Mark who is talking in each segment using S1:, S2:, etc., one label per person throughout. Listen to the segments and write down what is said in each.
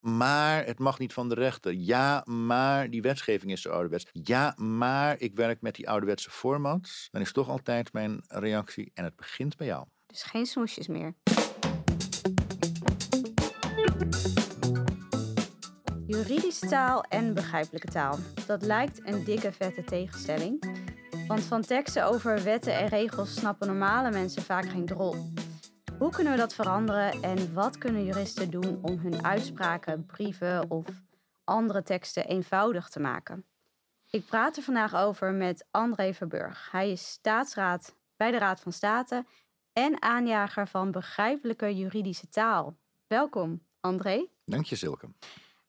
S1: maar het mag niet van de rechter. Ja, maar die wetgeving is zo ouderwets. Ja, maar ik werk met die ouderwetse formats. Dan is toch altijd mijn reactie en het begint bij jou.
S2: Dus geen smoesjes meer. Juridische taal en begrijpelijke taal. Dat lijkt een dikke vette tegenstelling. Want van teksten over wetten en regels snappen normale mensen vaak geen drol. Hoe kunnen we dat veranderen en wat kunnen juristen doen om hun uitspraken, brieven of andere teksten eenvoudig te maken? Ik praat er vandaag over met André Verburg. Hij is staatsraad bij de Raad van State en aanjager van begrijpelijke juridische taal. Welkom, André.
S1: Dank je, Silke.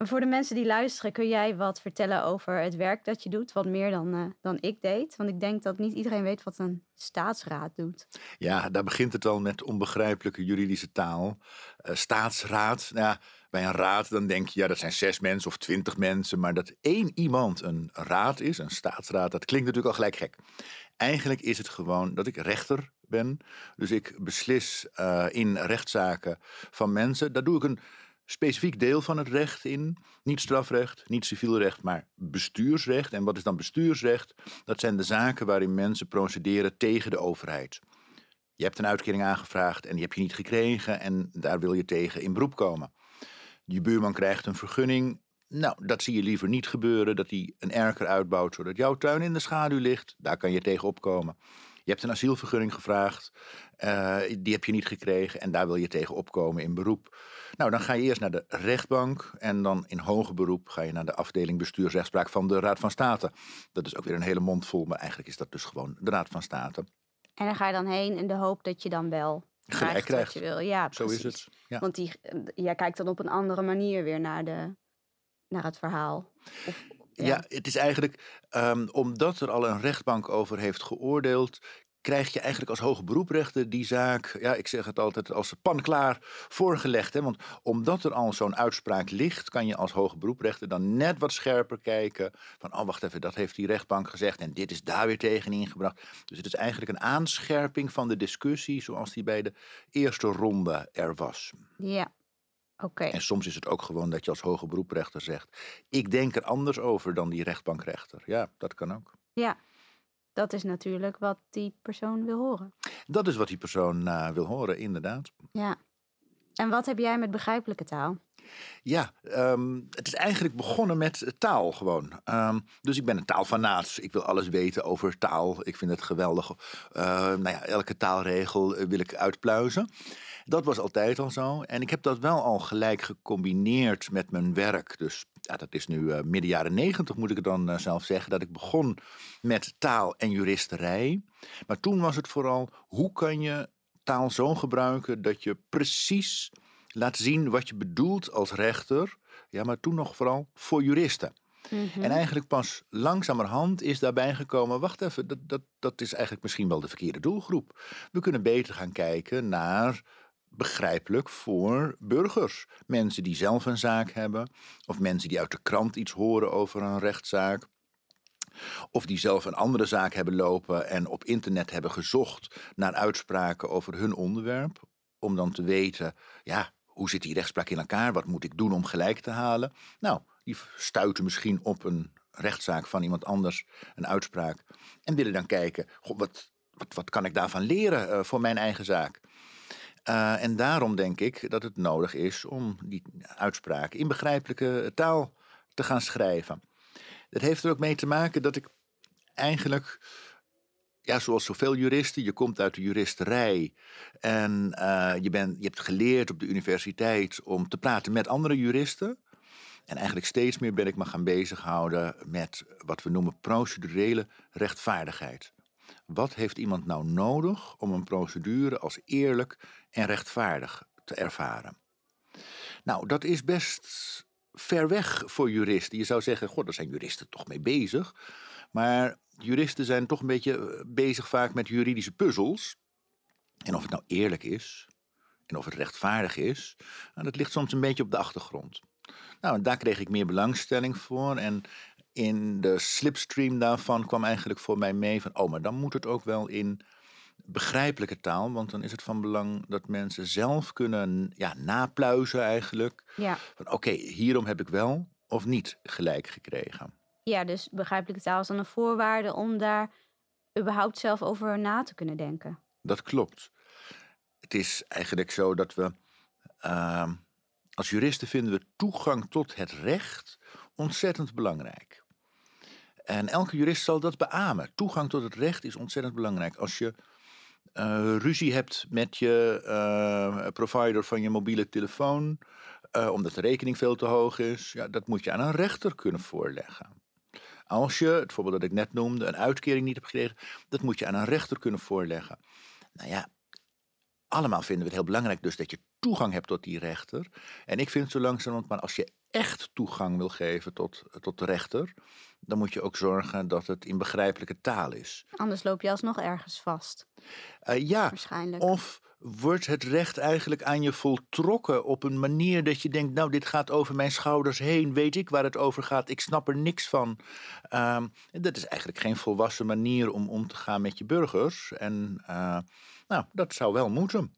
S2: Voor de mensen die luisteren, kun jij wat vertellen over het werk dat je doet, wat meer dan, uh, dan ik deed? Want ik denk dat niet iedereen weet wat een staatsraad doet.
S1: Ja, daar begint het al met onbegrijpelijke juridische taal. Uh, staatsraad, nou ja, bij een raad dan denk je, ja, dat zijn zes mensen of twintig mensen. Maar dat één iemand een raad is, een staatsraad, dat klinkt natuurlijk al gelijk gek. Eigenlijk is het gewoon dat ik rechter ben. Dus ik beslis uh, in rechtszaken van mensen. Daar doe ik een specifiek deel van het recht in. Niet strafrecht, niet civiel recht, maar bestuursrecht. En wat is dan bestuursrecht? Dat zijn de zaken waarin mensen procederen tegen de overheid. Je hebt een uitkering aangevraagd en die heb je niet gekregen en daar wil je tegen in beroep komen. Je buurman krijgt een vergunning. Nou, dat zie je liever niet gebeuren, dat hij een erker uitbouwt zodat jouw tuin in de schaduw ligt. Daar kan je tegen opkomen. Je hebt een asielvergunning gevraagd, uh, die heb je niet gekregen en daar wil je tegen opkomen in beroep. Nou, dan ga je eerst naar de rechtbank en dan in hoger beroep ga je naar de afdeling bestuursrechtspraak van de Raad van State. Dat is ook weer een hele mond vol, maar eigenlijk is dat dus gewoon de Raad van State.
S2: En dan ga je dan heen in de hoop dat je dan wel
S1: gelijk krijgt.
S2: Wat je wil. Ja,
S1: Zo is het. Ja.
S2: Want die, jij kijkt dan op een andere manier weer naar, de, naar het verhaal.
S1: Of, ja. ja. het is eigenlijk um, omdat er al een rechtbank over heeft geoordeeld, krijg je eigenlijk als hoge beroeprechter die zaak, ja, ik zeg het altijd, als panklaar voorgelegd. Hè? Want omdat er al zo'n uitspraak ligt, kan je als hoge beroeprechter dan net wat scherper kijken. Van, oh, wacht even, dat heeft die rechtbank gezegd en dit is daar weer tegen ingebracht. Dus het is eigenlijk een aanscherping van de discussie zoals die bij de eerste ronde er was.
S2: Ja. Okay.
S1: En soms is het ook gewoon dat je als hoge beroeprechter zegt: Ik denk er anders over dan die rechtbankrechter. Ja, dat kan ook.
S2: Ja, dat is natuurlijk wat die persoon wil horen.
S1: Dat is wat die persoon uh, wil horen, inderdaad.
S2: Ja. En wat heb jij met begrijpelijke taal?
S1: Ja, um, het is eigenlijk begonnen met taal gewoon. Um, dus ik ben een taalfanaat. Ik wil alles weten over taal. Ik vind het geweldig. Uh, nou ja, elke taalregel wil ik uitpluizen. Dat was altijd al zo. En ik heb dat wel al gelijk gecombineerd met mijn werk. Dus ja, dat is nu uh, midden jaren negentig, moet ik het dan uh, zelf zeggen, dat ik begon met taal en juristerij. Maar toen was het vooral, hoe kan je taal zo gebruiken dat je precies laat zien wat je bedoelt als rechter. Ja, maar toen nog vooral voor juristen. Mm -hmm. En eigenlijk pas langzamerhand is daarbij gekomen: wacht even, dat, dat, dat is eigenlijk misschien wel de verkeerde doelgroep. We kunnen beter gaan kijken naar begrijpelijk voor burgers. Mensen die zelf een zaak hebben, of mensen die uit de krant iets horen over een rechtszaak. Of die zelf een andere zaak hebben lopen en op internet hebben gezocht naar uitspraken over hun onderwerp. Om dan te weten, ja, hoe zit die rechtspraak in elkaar? Wat moet ik doen om gelijk te halen? Nou, die stuiten misschien op een rechtszaak van iemand anders, een uitspraak. En willen dan kijken, wat, wat, wat kan ik daarvan leren uh, voor mijn eigen zaak? Uh, en daarom denk ik dat het nodig is om die uitspraken in begrijpelijke taal te gaan schrijven. Dat heeft er ook mee te maken dat ik eigenlijk, ja, zoals zoveel juristen, je komt uit de juristerij en uh, je, bent, je hebt geleerd op de universiteit om te praten met andere juristen. En eigenlijk steeds meer ben ik me gaan bezighouden met wat we noemen procedurele rechtvaardigheid. Wat heeft iemand nou nodig om een procedure als eerlijk en rechtvaardig te ervaren? Nou, dat is best ver weg voor juristen. Je zou zeggen, god, daar zijn juristen toch mee bezig. Maar juristen zijn toch een beetje eh, bezig vaak met juridische puzzels. En of het nou eerlijk is en of het rechtvaardig is, nou, dat ligt soms een beetje op de achtergrond. Nou, daar kreeg ik meer belangstelling voor. En in de slipstream daarvan kwam eigenlijk voor mij mee van, oh, maar dan moet het ook wel in begrijpelijke taal, want dan is het van belang dat mensen zelf kunnen ja, napluizen eigenlijk.
S2: Ja.
S1: Van oké, hierom heb ik wel of niet gelijk gekregen.
S2: ja, dus begrijpelijke taal is dan een voorwaarde om daar überhaupt zelf over na te kunnen denken.
S1: Dat klopt. Het is eigenlijk zo dat we ehm, als juristen vinden we toegang tot het recht ontzettend belangrijk. En elke jurist zal dat beamen. Toegang tot het recht is ontzettend belangrijk. Als je eh, ruzie hebt met je eh, provider van je mobiele telefoon, eh, omdat de rekening veel te hoog is, ja, dat moet je aan een rechter kunnen voorleggen. Als je, het voorbeeld dat ik net noemde, een uitkering niet hebt gekregen, dat moet je aan een rechter kunnen voorleggen. Nou ja, allemaal vinden we het heel belangrijk dus dat je toegang hebt tot die rechter. En ik vind het zo langzamerhand, maar als je echt toegang wil geven tot, tot de rechter, dan moet je ook zorgen dat het in begrijpelijke taal is.
S2: Anders loop je alsnog ergens vast,
S1: Uh, ja,
S2: waarschijnlijk.
S1: of wordt het recht eigenlijk aan je voltrokken op een manier dat je denkt, nou, dit gaat over mijn schouders heen, weet ik waar het over gaat, ik snap er niks van. Ehm, dat is eigenlijk geen volwassen manier om om te gaan met je burgers. En eh, nou, dat zou wel moeten.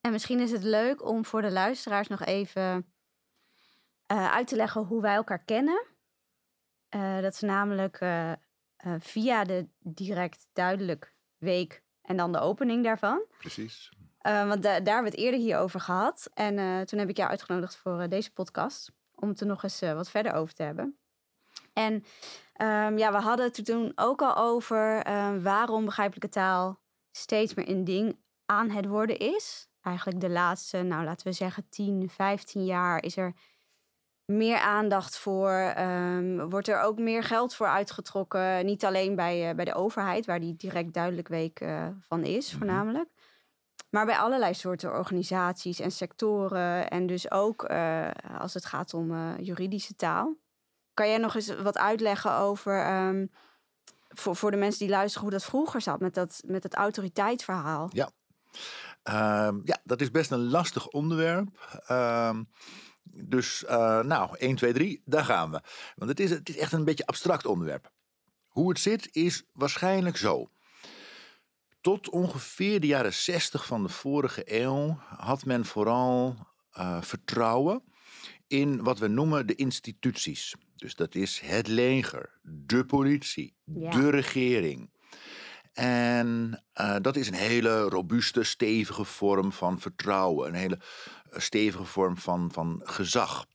S2: En misschien is het leuk om voor de luisteraars nog even eh, uit te leggen hoe wij elkaar kennen. Eh, dat is namelijk eh, via de direct duidelijk week en dan de opening daarvan.
S1: Precies.
S2: Want da- daar hebben we het eerder hier over gehad. En toen heb ik jou uitgenodigd voor deze podcast. Om het er nog eens wat verder over te hebben. En ehm, ja, we hadden het er toen ook al over waarom begrijpelijke taal steeds meer een ding aan het worden is. Eigenlijk de laatste, nou laten we zeggen 10, 15 jaar is er meer aandacht voor. ehm, wordt er ook meer geld voor uitgetrokken. Niet alleen bij, eh, bij de overheid, waar die direct duidelijk week eh, van is,
S1: Mhm.
S2: voornamelijk. Maar bij allerlei soorten organisaties en sectoren. En dus ook eh, als het gaat om juridische taal. Kan jij nog eens wat uitleggen over. ehm, voor, voor de mensen die luisteren, hoe dat vroeger zat met dat, met dat autoriteitsverhaal?
S1: Ehm, ja, dat is best een lastig onderwerp. Ehm, dus, eh, nou, 1, 2, 3, daar gaan we. Want het is, het is echt een beetje abstract onderwerp. Hoe het zit is waarschijnlijk zo. Tot ongeveer de jaren 60 van de vorige eeuw had men vooral eh, vertrouwen in wat we noemen de instituties. Dus dat is het leger, de politie,
S2: Ja.
S1: de regering. En eh, dat is een hele robuuste, stevige vorm van vertrouwen. Een hele eh, stevige vorm van, van gezag.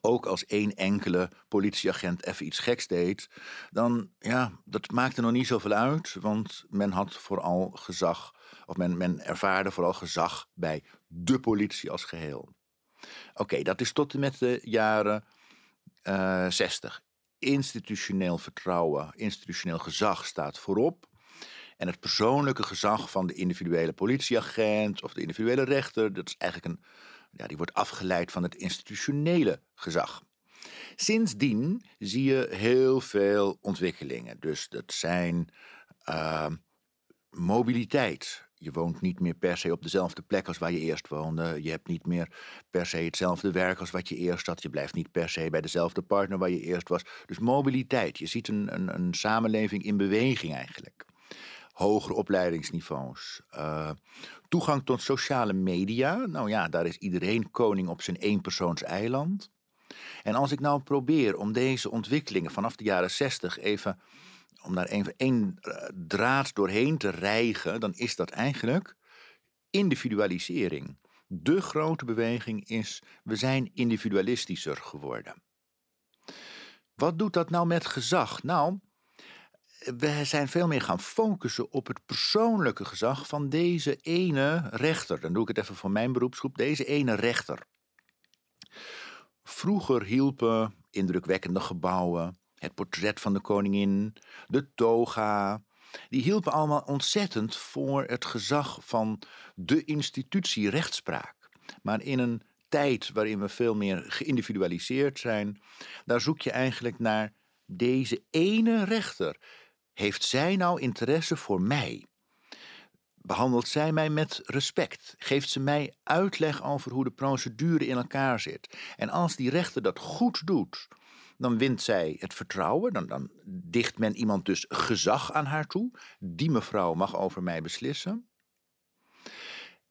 S1: Ook als één enkele politieagent even iets geks deed, dan ja, dat maakte nog niet zoveel uit, want men had vooral gezag, of men, men ervaarde vooral gezag bij de politie als geheel. Oké, dat is tot en met de jaren eh 60. Institutioneel vertrouwen, institutioneel gezag staat voorop. En het persoonlijke gezag van de individuele politieagent of de individuele rechter, dat is eigenlijk een, ja, die wordt afgeleid van het institutionele gezag. Sindsdien zie je heel veel ontwikkelingen. Dus dat zijn uh, mobiliteit. Je woont niet meer per se op dezelfde plek als waar je eerst woonde. Je hebt niet meer per se hetzelfde werk als wat je eerst had. Je blijft niet per se bij dezelfde partner waar je eerst was. Dus mobiliteit. Je ziet een, een, een samenleving in beweging eigenlijk hogere opleidingsniveaus. Uh, toegang tot sociale media. Nou ja, daar is iedereen koning op zijn eenpersoons eiland. En als ik nou probeer om deze ontwikkelingen vanaf de jaren 60 even om daar even één draad doorheen te rijgen, dan is dat eigenlijk individualisering. De grote beweging is, we zijn individualistischer geworden. Wat doet dat nou met gezag? Nou, we zijn veel meer gaan focussen op het persoonlijke gezag van deze ene rechter. Dan doe ik het even voor mijn beroepsgroep, deze ene rechter. Vroeger hielpen indrukwekkende gebouwen, het portret van de koningin, de toga. Die hielpen allemaal ontzettend voor het gezag van de institutie rechtspraak. Maar in een tijd waarin we veel meer geïndividualiseerd zijn, daar zoek je eigenlijk naar deze ene rechter. Heeft zij nou interesse voor mij? Behandelt zij mij met respect? Geeft ze mij uitleg over hoe de procedure in elkaar zit? En als die rechter dat goed doet, Dan wint zij het vertrouwen. Dan, dan dicht men iemand dus gezag aan haar toe. Die mevrouw mag over mij beslissen.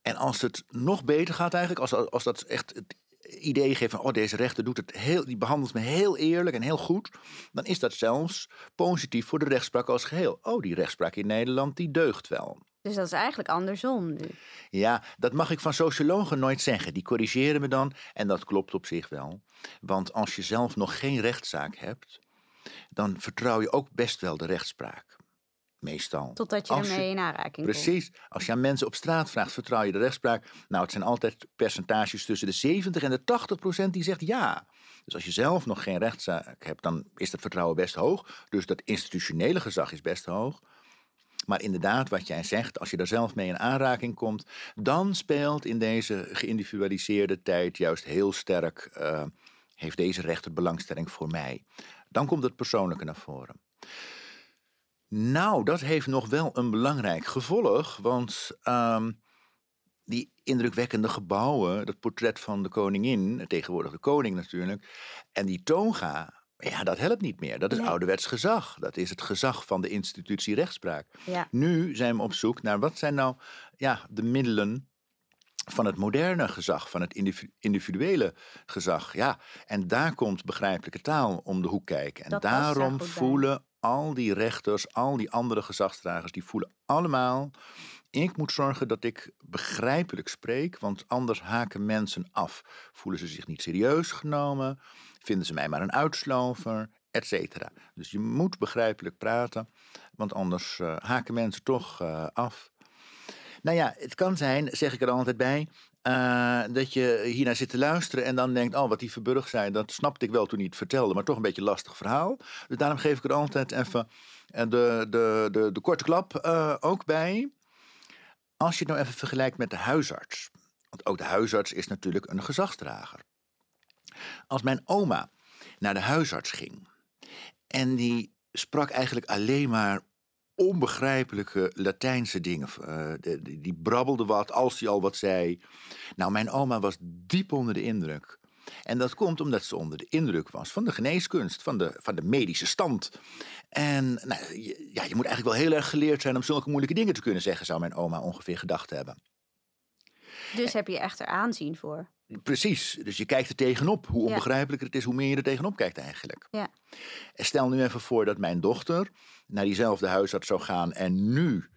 S1: En als het nog beter gaat eigenlijk, als, als dat echt het idee geeft van, oh deze rechter doet het heel, die behandelt me heel eerlijk en heel goed, dan is dat zelfs positief voor de rechtspraak als geheel. Oh, die rechtspraak in Nederland, die deugt wel.
S2: Dus dat is eigenlijk andersom nu.
S1: Ja, dat mag ik van sociologen nooit zeggen. Die corrigeren me dan en dat klopt op zich wel. Want als je zelf nog geen rechtszaak hebt, dan vertrouw je ook best wel de rechtspraak. Meestal.
S2: Totdat je
S1: Als
S2: ermee in aanraking komt.
S1: Precies. Als je aan mensen op straat vraagt, vertrouw je de rechtspraak? Nou, het zijn altijd percentages tussen de 70 en de 80 procent die zegt ja. Dus als je zelf nog geen rechtszaak hebt, dan is dat vertrouwen best hoog. Dus dat institutionele gezag is best hoog. Maar inderdaad, wat jij zegt, als je daar zelf mee in aanraking komt, dan speelt in deze geïndividualiseerde tijd juist heel sterk, eh, heeft deze rechter belangstelling voor mij. Dan komt het persoonlijke naar voren. Nou, dat heeft nog wel een belangrijk gevolg, want ehm, die indrukwekkende gebouwen, dat portret van de koningin, tegenwoordig de koning natuurlijk, en die toga, ja, dat helpt niet meer. Dat is
S2: Nee.
S1: ouderwets gezag. Dat is het gezag van de institutie rechtspraak.
S2: Ja.
S1: Nu zijn we op zoek naar wat zijn nou ja, de middelen van het moderne gezag, van het individu- individuele gezag. Ja, en daar komt begrijpelijke taal om de hoek kijken. En
S2: Dat
S1: daarom voelen al die rechters, al die andere gezagsdragers, die voelen allemaal. Ik moet zorgen dat ik begrijpelijk spreek, want anders haken mensen af. Voelen ze zich niet serieus genomen, vinden ze mij maar een uitslover, et cetera. Dus je moet begrijpelijk praten, want anders eh, haken mensen toch eh, af. Nou ja, het kan zijn, zeg ik er altijd bij, eh, dat je hiernaar zit te luisteren en dan denkt, oh, wat die Verburg zei, dat snapte ik wel toen hij het vertelde, maar toch een beetje een lastig verhaal. Dus daarom geef ik er altijd even de, de, de, de korte klap ook bij. Als je het nou even vergelijkt met de huisarts, want ook de huisarts is natuurlijk een gezagsdrager. Als mijn oma naar de huisarts ging en die sprak eigenlijk alleen maar onbegrijpelijke Latijnse dingen. eh, die, die brabbelde wat als hij al wat zei. Nou, mijn oma was diep onder de indruk. En dat komt omdat ze onder de indruk was van de geneeskunst, van de, van de medische stand. En nou, je, ja, je moet eigenlijk wel heel erg geleerd zijn om zulke moeilijke dingen te kunnen zeggen, zou mijn oma ongeveer gedacht hebben.
S2: Dus heb je echt er aanzien voor.
S1: Precies, dus je kijkt er tegenop. Hoe onbegrijpelijker het is, hoe meer je er tegenop kijkt eigenlijk.
S2: Ja.
S1: En stel nu even voor dat mijn dochter naar diezelfde huisarts zou gaan en nu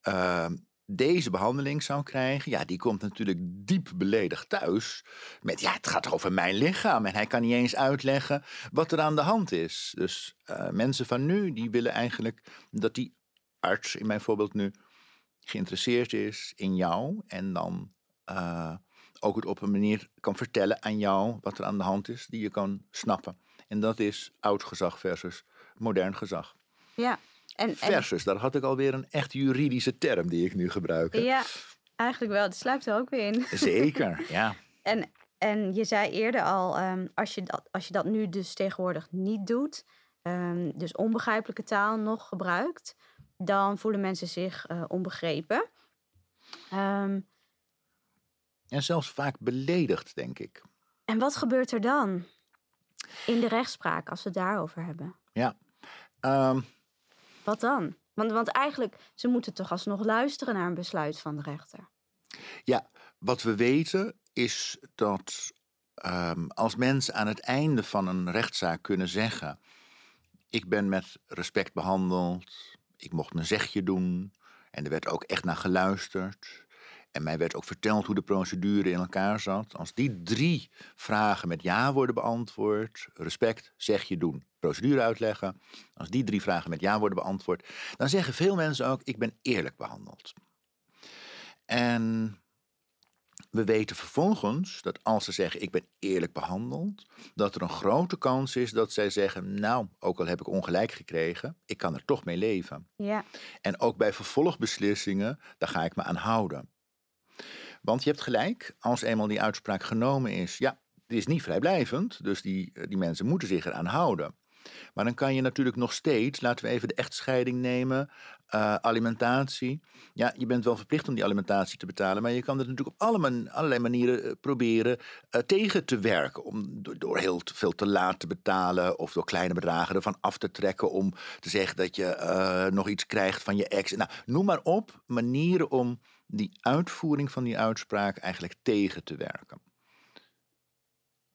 S1: ehm, deze behandeling zou krijgen. Ja, die komt natuurlijk diep beledigd thuis. Met ja, het gaat over mijn lichaam. En hij kan niet eens uitleggen wat er aan de hand is. Dus eh, mensen van nu, die willen eigenlijk dat die arts, in mijn voorbeeld nu, geïnteresseerd is in jou. En dan eh, ook het op een manier kan vertellen aan jou wat er aan de hand is, die je kan snappen. En dat is oud gezag versus modern gezag.
S2: Ja. En, en,
S1: Versus, daar had ik alweer een echt juridische term die ik nu gebruik.
S2: ja, eigenlijk wel. Het sluipt er ook weer in.
S1: Zeker, ja.
S2: En, en je zei eerder al, ehm, als, je dat, als je dat nu dus tegenwoordig niet doet, ehm, dus onbegrijpelijke taal nog gebruikt, dan voelen mensen zich eh, onbegrepen. Ehm,
S1: En zelfs vaak beledigd, denk ik.
S2: en wat gebeurt er dan in de rechtspraak als we het daarover hebben?
S1: Ehm,
S2: Wat dan? Want, want eigenlijk, ze moeten toch alsnog luisteren naar een besluit van de rechter.
S1: ja, wat we weten is dat ehm, als mensen aan het einde van een rechtszaak kunnen zeggen: Ik ben met respect behandeld, ik mocht mijn zegje doen en er werd ook echt naar geluisterd. En mij werd ook verteld hoe de procedure in elkaar zat. Als die drie vragen met ja worden beantwoord, respect, zegje doen, procedure uitleggen. Als die drie vragen met ja worden beantwoord, dan zeggen veel mensen ook: Ik ben eerlijk behandeld. En we weten vervolgens dat als ze zeggen: Ik ben eerlijk behandeld, dat er een grote kans is dat zij zeggen: Nou, ook al heb ik ongelijk gekregen, ik kan er toch mee leven.
S2: Ja,
S1: En ook bij vervolgbeslissingen, daar ga ik me aan houden. Want je hebt gelijk, als eenmaal die uitspraak genomen is, ja, het is niet vrijblijvend, dus die, die mensen moeten zich eraan houden. Maar dan kan je natuurlijk nog steeds, laten we even de echtscheiding nemen, uh, alimentatie. Ja, je bent wel verplicht om die alimentatie te betalen, maar je kan het natuurlijk op alle man allerlei manieren uh, proberen uh, tegen te werken. Om door, door, heel veel te laat te betalen of door kleine bedragen ervan af te trekken om te zeggen dat je nog iets krijgt van je ex. Nou, noem maar op manieren om die uitvoering van die uitspraak eigenlijk tegen te werken.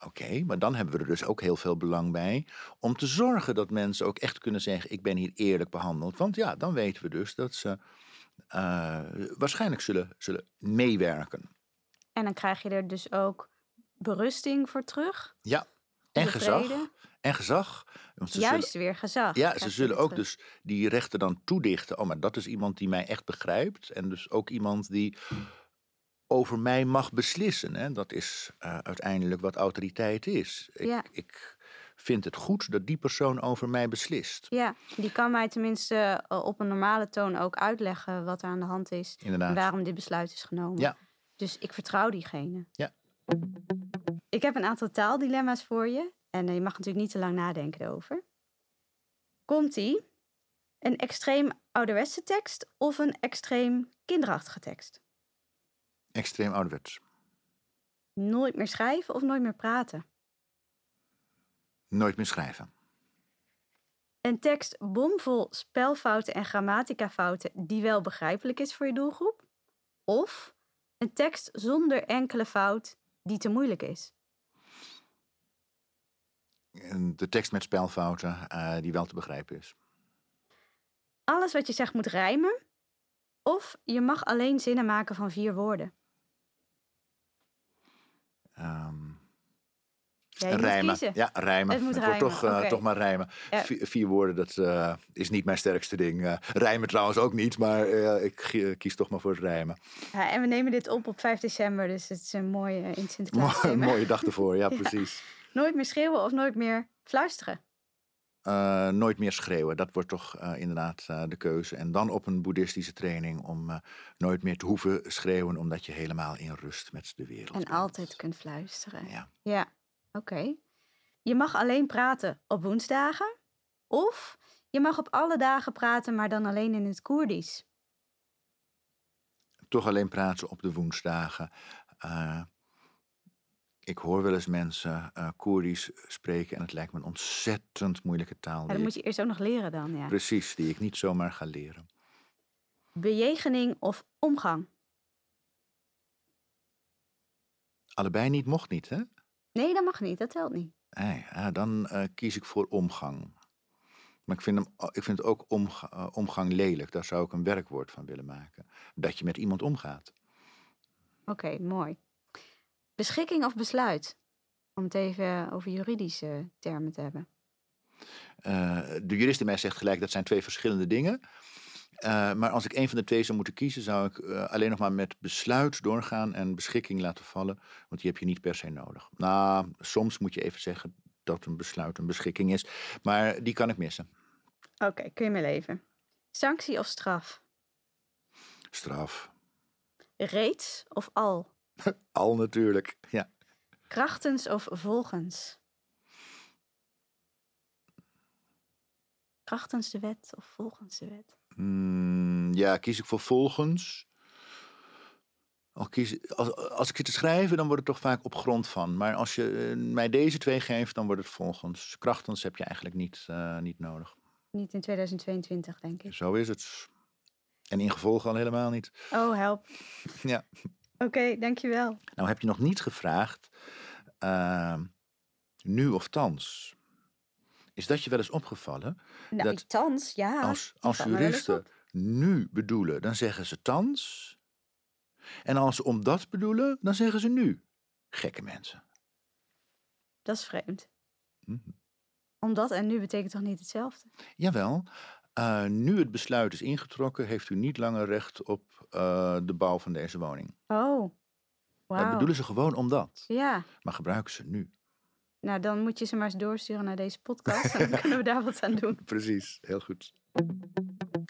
S1: Oké, maar dan hebben we er dus ook heel veel belang bij om te zorgen dat mensen ook echt kunnen zeggen: Ik ben hier eerlijk behandeld. Want ja, dan weten we dus dat ze uh, waarschijnlijk zullen, zullen meewerken.
S2: En dan krijg je er dus ook berusting voor terug.
S1: Ja, en gezag. En gezag.
S2: Want ze Juist
S1: zullen,
S2: weer gezag.
S1: Ja, ze zullen ook dus die rechten dan toedichten. Oh, maar dat is iemand die mij echt begrijpt. En dus ook iemand die over mij mag beslissen. Hè? Dat is uh, uiteindelijk wat autoriteit is. Ik,
S2: ja.
S1: ik vind het goed dat die persoon over mij beslist.
S2: Ja, die kan mij tenminste uh, op een normale toon ook uitleggen wat er aan de hand is.
S1: Inderdaad.
S2: En waarom dit besluit is genomen.
S1: Ja.
S2: Dus ik vertrouw diegene.
S1: Ja.
S2: Ik heb een aantal taaldilemma's voor je. En je mag natuurlijk niet te lang nadenken erover. Komt-ie? Een extreem ouderwetse tekst of een extreem kinderachtige tekst?
S1: Extreem ouderwets.
S2: Nooit meer schrijven of nooit meer praten?
S1: Nooit meer schrijven.
S2: Een tekst bomvol spelfouten en grammaticafouten die wel begrijpelijk is voor je doelgroep? Of een tekst zonder enkele fout die te moeilijk is?
S1: De tekst met spelfouten uh, die wel te begrijpen is.
S2: Alles wat je zegt moet rijmen? Of je mag alleen zinnen maken van vier woorden?
S1: Um,
S2: ja,
S1: rijmen. Ja, rijmen.
S2: Het moet rijmen.
S1: Toch, uh,
S2: okay.
S1: toch maar rijmen.
S2: Ja.
S1: Vier, vier, woorden, dat uh, is niet mijn sterkste ding. Uh, rijmen trouwens ook niet, maar ik kies toch maar voor het rijmen.
S2: Ja, en we nemen dit op op 5 december, dus het is een mooie in Sinterklaas.
S1: Een mooie dag ervoor, ja, precies.
S2: Nooit meer schreeuwen of nooit meer fluisteren?
S1: Uh, nooit meer schreeuwen. Dat wordt toch uh, inderdaad uh, de keuze. En dan op een boeddhistische training om nooit meer te hoeven schreeuwen, omdat je helemaal in rust met de wereld
S2: En
S1: bent.
S2: altijd kunt fluisteren.
S1: Ja.
S2: Ja, oké. Okay. Je mag alleen praten op woensdagen. Of je mag op alle dagen praten, maar dan alleen in het Koerdisch.
S1: Toch alleen praten op de woensdagen. Ik hoor wel eens mensen uh, Koerdisch spreken en het lijkt me een ontzettend moeilijke taal.
S2: Ja, dat moet je eerst ook nog leren dan, ja.
S1: Precies, die ik niet zomaar ga leren.
S2: Bejegening of omgang?
S1: Allebei niet, mocht niet, hè?
S2: Nee, dat mag niet, dat telt niet.
S1: Nee, ja, dan uh, kies ik voor omgang. Maar ik vind, hem, ik vind ook omga, uh, omgang lelijk. Daar zou ik een werkwoord van willen maken. Dat je met iemand omgaat.
S2: Oké, okay, mooi. Beschikking of besluit? Om het even over juridische termen te hebben.
S1: Uh, de jurist in mij zegt gelijk dat zijn twee verschillende dingen. Uh, maar als ik een van de twee zou moeten kiezen, zou ik uh, alleen nog maar met besluit doorgaan en beschikking laten vallen. Want die heb je niet per se nodig. Nou, soms moet je even zeggen dat een besluit een beschikking is. Maar die kan ik missen.
S2: Oké, okay, kun je mee leven. Sanctie of straf?
S1: Straf.
S2: Reeds of al?
S1: Al natuurlijk, ja.
S2: Krachtens of volgens? Krachtens de wet of volgens de wet?
S1: Mm, ja, kies ik voor volgens. Al kies, als, als ik zit te schrijven, dan wordt het toch vaak op grond van. Maar als je uh, mij deze twee geeft, dan wordt het volgens. Krachtens heb je eigenlijk niet, uh, niet nodig.
S2: Niet in 2022, denk ik.
S1: Zo is het. En in gevolg al helemaal niet.
S2: Oh, help.
S1: ja.
S2: Oké, okay, dankjewel.
S1: Nou heb je nog niet gevraagd, uh, nu of thans. Is dat je wel eens opgevallen?
S2: Nou,
S1: dat
S2: thans, ja.
S1: Als, als juristen nu bedoelen, dan zeggen ze thans. En als ze om dat bedoelen, dan zeggen ze nu. Gekke mensen.
S2: Dat is vreemd.
S1: Mm.
S2: Omdat en nu betekent toch niet hetzelfde?
S1: Jawel. Uh, nu het besluit is ingetrokken, heeft u niet langer recht op uh, de bouw van deze woning.
S2: Oh,
S1: Dat
S2: wauw.
S1: bedoelen ze gewoon omdat.
S2: Ja,
S1: Maar gebruiken ze nu.
S2: nou dan moet je ze maar eens doorsturen naar deze podcast. En dan kunnen we daar wat aan doen.
S1: Precies, heel goed.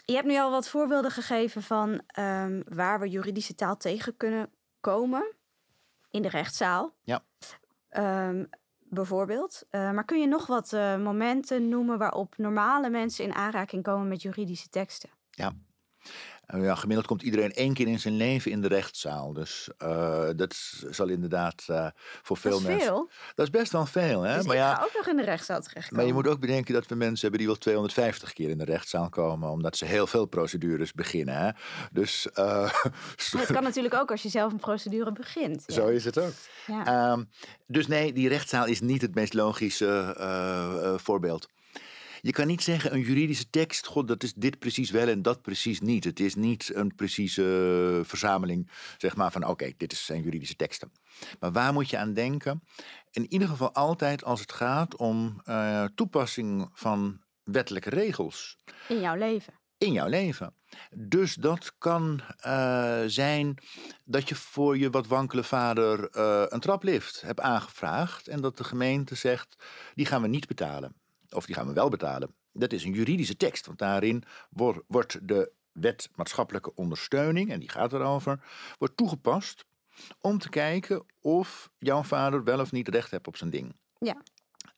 S2: Je hebt nu al wat voorbeelden gegeven van um, waar we juridische taal tegen kunnen komen in de rechtszaal.
S1: Ja.
S2: Um, bijvoorbeeld. Uh, maar kun je nog wat uh, momenten noemen waarop normale mensen in aanraking komen met juridische teksten?
S1: Ja, ja, gemiddeld komt iedereen één keer in zijn leven in de rechtszaal. Dus uh, dat zal inderdaad uh, voor veel
S2: dat is
S1: mensen.
S2: Veel.
S1: Dat is best wel veel. Hè?
S2: Dus
S1: maar
S2: ik
S1: ja,
S2: ga ook nog in de rechtszaal terechtkomen.
S1: maar je moet ook bedenken dat we mensen hebben die wel 250 keer in de rechtszaal komen. Omdat ze heel veel procedures beginnen. Hè? Dus,
S2: het kan natuurlijk ook als je zelf een procedure begint.
S1: Zo is het ook.
S2: Ja.
S1: Um, dus nee, die rechtszaal is niet het meest logische voorbeeld. Je kan niet zeggen een juridische tekst, god, dat is dit precies wel en dat precies niet. Het is niet een precieze verzameling, zeg maar, van oké, dit zijn juridische teksten. Maar waar moet je aan denken? In ieder geval altijd als het gaat om uh, toepassing van wettelijke regels.
S2: In jouw leven.
S1: In jouw leven. Dus dat kan uh, zijn dat je voor je wat wankele vader uh, een traplift hebt aangevraagd en dat de gemeente zegt, die gaan we niet betalen of die gaan we wel betalen. Dat is een juridische tekst, want daarin wordt de wet maatschappelijke ondersteuning, en die gaat erover, wordt toegepast om te kijken of jouw vader wel of niet recht hebt op zijn ding.
S2: Ja.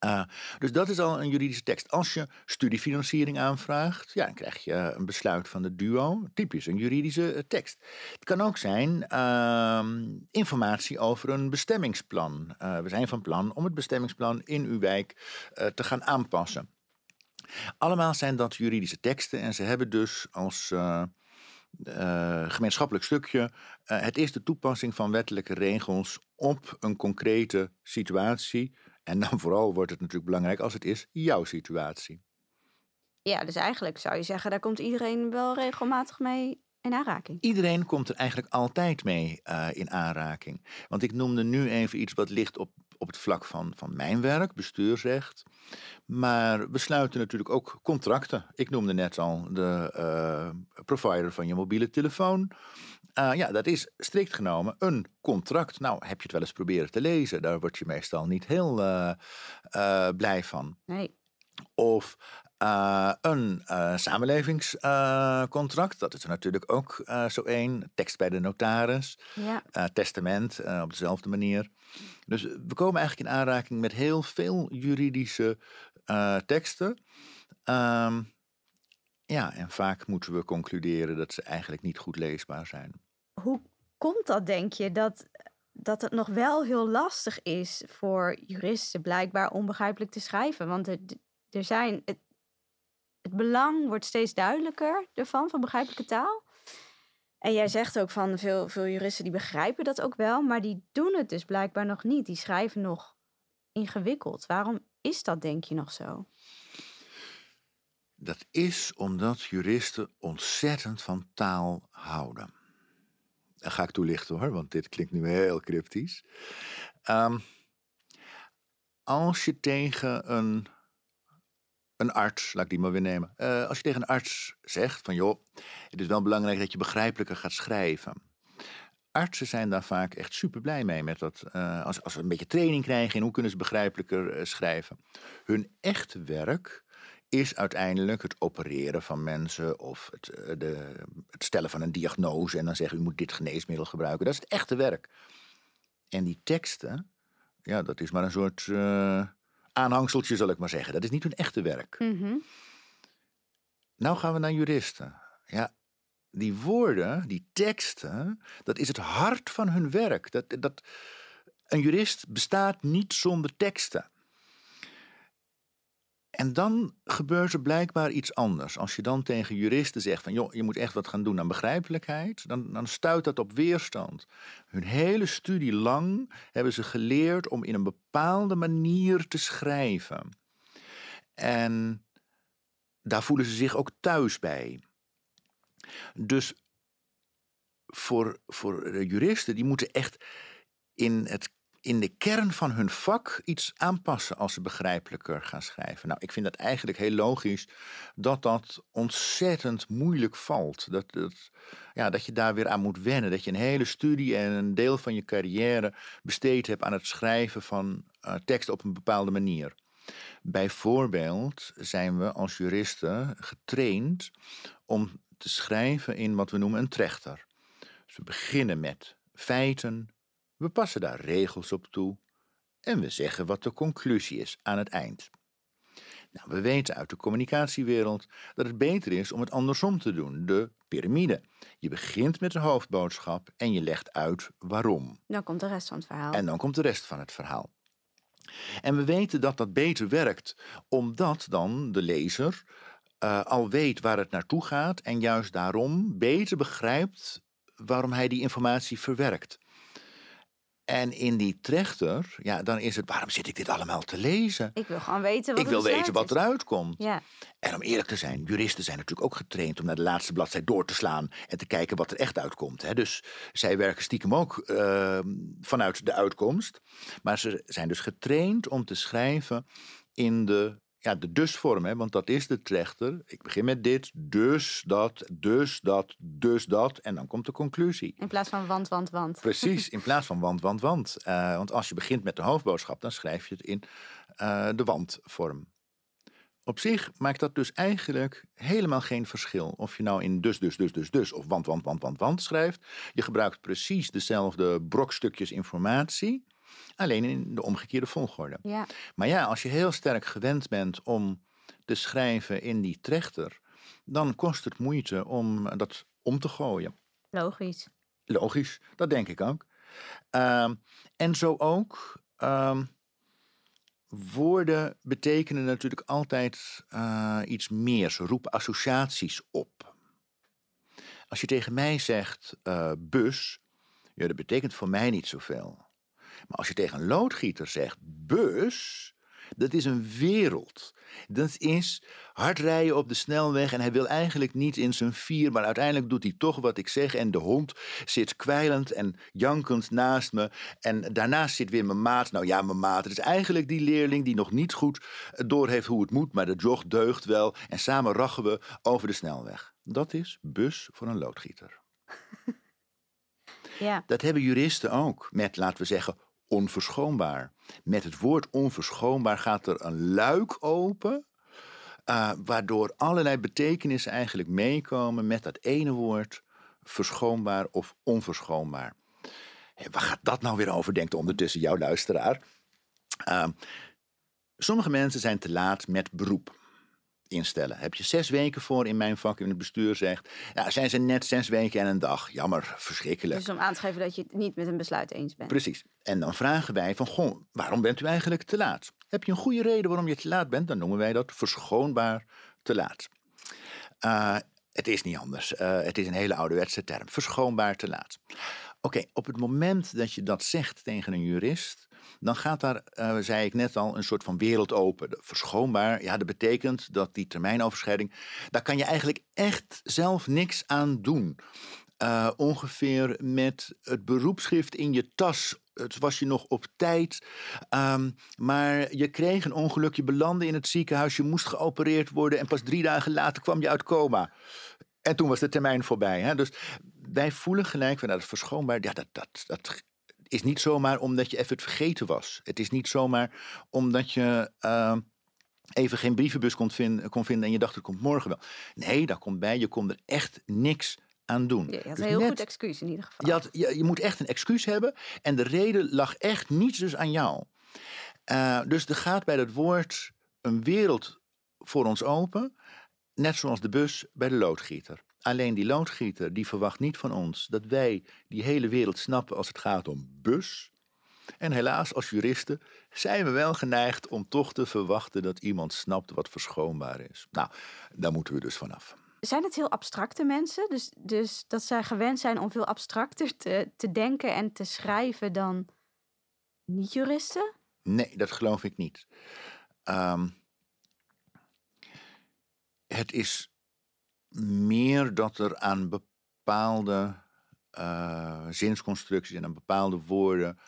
S1: Uh, dus dat is al een juridische tekst. Als je studiefinanciering aanvraagt, ja, dan krijg je een besluit van de duo. Typisch een juridische uh, tekst. Het kan ook zijn uh, informatie over een bestemmingsplan. We zijn van plan om het bestemmingsplan in uw wijk te gaan aanpassen. Allemaal zijn dat juridische teksten en ze hebben dus als gemeenschappelijk stukje het is de toepassing van wettelijke regels op een concrete situatie. En dan vooral wordt het natuurlijk belangrijk als het is jouw situatie.
S2: Ja, dus eigenlijk zou je zeggen, daar komt iedereen wel regelmatig mee in aanraking.
S1: Iedereen komt er eigenlijk altijd mee uh, in aanraking. Want ik noemde nu even iets wat ligt op, op het vlak van, van mijn werk, bestuursrecht. Maar we sluiten natuurlijk ook contracten. Ik noemde net al de uh, provider van je mobiele telefoon. Uh, ja, dat is strikt genomen een contract. Nou, heb je het wel eens proberen te lezen? Daar word je meestal niet heel uh, uh, blij van.
S2: Nee.
S1: Of een samenlevingscontract. dat is er natuurlijk ook zo één. Tekst bij de notaris.
S2: Ja.
S1: testament op dezelfde manier. Dus we komen eigenlijk in aanraking met heel veel juridische teksten. Um, ja, en vaak moeten we concluderen dat ze eigenlijk niet goed leesbaar zijn.
S2: Hoe komt dat, denk je, dat, dat het nog wel heel lastig is voor juristen blijkbaar onbegrijpelijk te schrijven? Want er, er zijn, het, het belang wordt steeds duidelijker ervan, van begrijpelijke taal. En jij zegt ook van veel, veel juristen die begrijpen dat ook wel, maar die doen het dus blijkbaar nog niet. Die schrijven nog ingewikkeld. Waarom is dat, denk je, nog zo?
S1: Dat is omdat juristen ontzettend van taal houden. Dat ga ik toelichten hoor, want dit klinkt nu heel cryptisch. Um, als je tegen een, een arts, laat ik die maar weer nemen. Uh, als je tegen een arts zegt van joh, het is wel belangrijk dat je begrijpelijker gaat schrijven. Artsen zijn daar vaak echt super blij mee met dat. Uh, als, als ze een beetje training krijgen in hoe kunnen ze begrijpelijker uh, schrijven. Hun echte werk is uiteindelijk het opereren van mensen of het, de, het, stellen van een diagnose en dan zeggen u moet dit geneesmiddel gebruiken. Dat is het echte werk. En die teksten, ja, dat is maar een soort uh, aanhangseltje, zal ik maar zeggen. Dat is niet hun echte werk.
S2: Mm -hmm.
S1: Nou gaan we naar juristen. Ja, die woorden, die teksten, dat is het hart van hun werk. Dat, dat, een jurist bestaat niet zonder teksten. En dan gebeurt er blijkbaar iets anders. Als je dan tegen juristen zegt van joh, je moet echt wat gaan doen aan begrijpelijkheid, dan, dan stuit dat op weerstand. Hun hele studie lang hebben ze geleerd om in een bepaalde manier te schrijven. En daar voelen ze zich ook thuis bij. Dus voor, voor juristen, die moeten echt in het in de kern van hun vak iets aanpassen als ze begrijpelijker gaan schrijven. Nou, ik vind dat eigenlijk heel logisch dat dat ontzettend moeilijk valt. Dat, dat, ja, dat je daar weer aan moet wennen. Dat je een hele studie en een deel van je carrière besteed hebt aan het schrijven van uh, tekst op een bepaalde manier. Bijvoorbeeld zijn we als juristen getraind om te schrijven in wat we noemen een trechter. Dus we beginnen met feiten, we passen daar regels op toe. en we zeggen wat de conclusie is aan het eind. Nou, we weten uit de communicatiewereld dat het beter is om het andersom te doen, de piramide. Je begint met de hoofdboodschap en je legt uit waarom.
S2: Dan komt de rest van het verhaal.
S1: En dan komt de rest van het verhaal. En we weten dat dat beter werkt, omdat dan de lezer uh, al weet waar het naartoe gaat en juist daarom beter begrijpt waarom hij die informatie verwerkt. En in die trechter, ja, dan is het, waarom zit ik dit allemaal te lezen?
S2: Ik wil gewoon weten wat
S1: Ik wil weten wat eruit komt.
S2: Ja.
S1: En om eerlijk te zijn, juristen zijn natuurlijk ook getraind om naar de laatste bladzijde door te slaan en te kijken wat er echt uitkomt. Hè. Dus zij werken stiekem ook uh, vanuit de uitkomst. Maar ze zijn dus getraind om te schrijven in de ja, de dusvorm, hè, want dat is de trechter. Ik begin met dit, dus dat, dus dat, dus dat. En dan komt de conclusie.
S2: In plaats van want, want, want.
S1: Precies, in plaats van want, want, want. Uh, want als je begint met de hoofdboodschap, dan schrijf je het in uh, de wandvorm. Op zich maakt dat dus eigenlijk helemaal geen verschil. Of je nou in dus, dus, dus, dus, dus of want, want, want, want, want schrijft. Je gebruikt precies dezelfde brokstukjes informatie. Alleen in de omgekeerde volgorde.
S2: Ja.
S1: Maar ja, als je heel sterk gewend bent om te schrijven in die trechter, dan kost het moeite om dat om te gooien.
S2: Logisch.
S1: Logisch, dat denk ik ook. Um, en zo ook. Um, woorden betekenen natuurlijk altijd uh, iets meer. Ze roepen associaties op. Als je tegen mij zegt uh, bus, ja, dat betekent voor mij niet zoveel. Maar als je tegen een loodgieter zegt bus, dat is een wereld. Dat is hard rijden op de snelweg en hij wil eigenlijk niet in zijn vier, maar uiteindelijk doet hij toch wat ik zeg en de hond zit kwijlend en jankend naast me en daarnaast zit weer mijn maat. Nou ja, mijn maat, het is eigenlijk die leerling die nog niet goed doorheeft hoe het moet, maar de jog deugt wel en samen rachen we over de snelweg. Dat is bus voor een loodgieter.
S2: Ja.
S1: Dat hebben juristen ook met, laten we zeggen, onverschoonbaar. Met het woord onverschoonbaar gaat er een luik open, uh, waardoor allerlei betekenissen eigenlijk meekomen met dat ene woord, verschoonbaar of onverschoonbaar. Hey, waar gaat dat nou weer over, denkt ondertussen jouw luisteraar. Uh, sommige mensen zijn te laat met beroep instellen. Heb je zes weken voor in mijn vak in het bestuur zegt, ja, zijn ze net zes weken en een dag. Jammer, verschrikkelijk.
S2: Dus om aan te geven dat je het niet met een besluit eens bent.
S1: Precies. En dan vragen wij van, goh, waarom bent u eigenlijk te laat? Heb je een goede reden waarom je te laat bent? Dan noemen wij dat verschoonbaar te laat. Uh, het is niet anders. Uh, het is een hele ouderwetse term. Verschoonbaar te laat. Oké, okay, op het moment dat je dat zegt tegen een jurist, dan gaat daar, uh, zei ik net al, een soort van wereld open. Verschoonbaar, ja, dat betekent dat die termijnoverschrijding, daar kan je eigenlijk echt zelf niks aan doen. Uh, ongeveer met het beroepsschrift in je tas. Het was je nog op tijd. Um, maar je kreeg een ongeluk, je belandde in het ziekenhuis, je moest geopereerd worden en pas drie dagen later kwam je uit coma. En toen was de termijn voorbij. Hè? Dus wij voelen gelijk van dat het verschoonbaar, ja, dat, dat, dat is niet zomaar omdat je even het vergeten was. Het is niet zomaar omdat je uh, even geen brievenbus kon, vind, kon vinden en je dacht het komt morgen wel. Nee, daar komt bij, je kon er echt niks aan doen.
S2: Ja, je had dus een heel net, goed excuus in ieder geval.
S1: Je, had, je, je, moet echt een excuus hebben en de reden lag echt niets dus aan jou. Uh, dus er gaat bij dat woord een wereld voor ons open, net zoals de bus bij de loodgieter. Alleen die loodgieter die verwacht niet van ons dat wij die hele wereld snappen als het gaat om bus. En helaas, als juristen zijn we wel geneigd om toch te verwachten dat iemand snapt wat verschoonbaar is. Nou, daar moeten we dus vanaf.
S2: Zijn het heel abstracte mensen? Dus, dus dat zij gewend zijn om veel abstracter te, te denken en te schrijven dan niet-juristen?
S1: Nee, dat geloof ik niet. Um, het is meer dat er aan bepaalde uh, zinsconstructies en aan bepaalde woorden,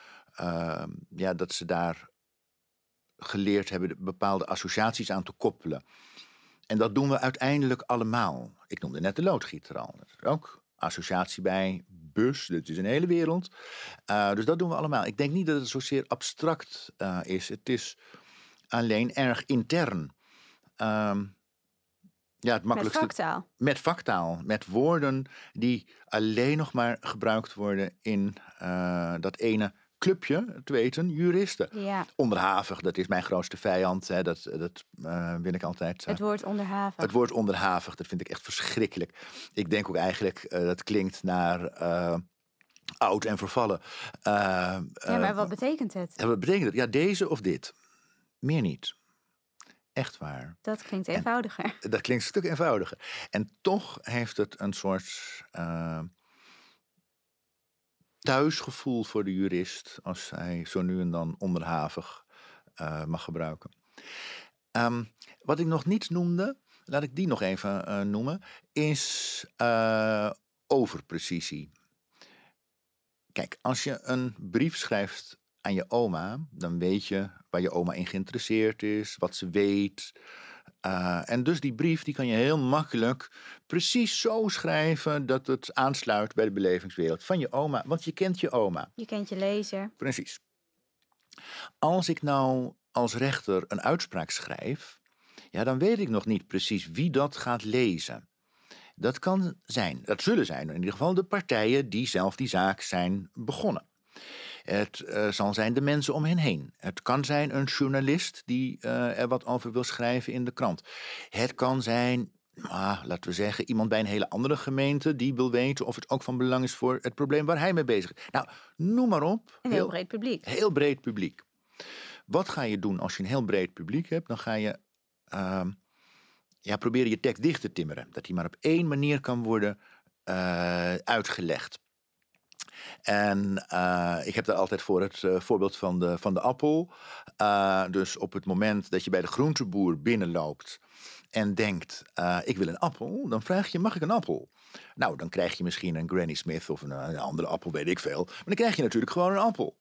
S1: uh, ja, dat ze daar geleerd hebben bepaalde associaties aan te koppelen. En dat doen we uiteindelijk allemaal. Ik noemde net de loodgieter al. Is ook associatie bij bus. Dit is een hele wereld. Uh, dus dat doen we allemaal. Ik denk niet dat het zozeer abstract is. Het is alleen erg intern. Um, ja, het makkelijkste.
S2: Met vaktaal.
S1: Met vaktaal. Met woorden die alleen nog maar gebruikt worden in uh, dat ene clubje, te weten, juristen.
S2: Ja,
S1: Onderhavig, dat is mijn grootste vijand. Hè, dat dat eh, wil ik altijd. eh,
S2: het woord onderhavig.
S1: het woord onderhavig, dat vind ik echt verschrikkelijk. Ik denk ook eigenlijk, eh, dat klinkt naar eh, oud en vervallen. Eh,
S2: ja,
S1: eh,
S2: maar wat betekent het?
S1: en wat betekent het? Ja, deze of dit. Meer niet. Echt waar.
S2: Dat klinkt eenvoudiger.
S1: Dat klinkt een stuk eenvoudiger. En toch heeft het een soort eh, thuisgevoel voor de jurist, als hij zo nu en dan onderhavig eh, mag gebruiken. Ehm, wat ik nog niet noemde, laat ik die nog even eh, noemen, is overprecisie. Kijk, als je een brief schrijft aan je oma, dan weet je waar je oma in geïnteresseerd is, wat ze weet. Uh, en dus die brief die kan je heel makkelijk precies zo schrijven dat het aansluit bij de belevingswereld van je oma, want je kent je oma.
S2: Je kent je lezer.
S1: Precies. Als ik nou als rechter een uitspraak schrijf, ja, dan weet ik nog niet precies wie dat gaat lezen. Dat kan zijn, dat zullen zijn in ieder geval de partijen die zelf die zaak zijn begonnen. Het uh, zal zijn de mensen om hen heen. Het kan zijn een journalist die uh, er wat over wil schrijven in de krant. Het kan zijn, ah, laten we zeggen, iemand bij een hele andere gemeente die wil weten of het ook van belang is voor het probleem waar hij mee bezig is. Nou, noem maar op.
S2: Een heel, heel breed publiek.
S1: Heel breed publiek. Wat ga je doen als je een heel breed publiek hebt? Dan ga je uh, ja, proberen je tekst dicht te timmeren. Dat die maar op één manier kan worden uh, uitgelegd. En uh, ik heb daar altijd voor het uh, voorbeeld van de, van de appel. Uh, dus op het moment dat je bij de groenteboer binnenloopt en denkt: ik wil een appel, dan vraag je: mag ik een appel? Nou, dan krijg je misschien een Granny Smith of een, een andere appel, weet ik veel. Maar dan krijg je natuurlijk gewoon een appel.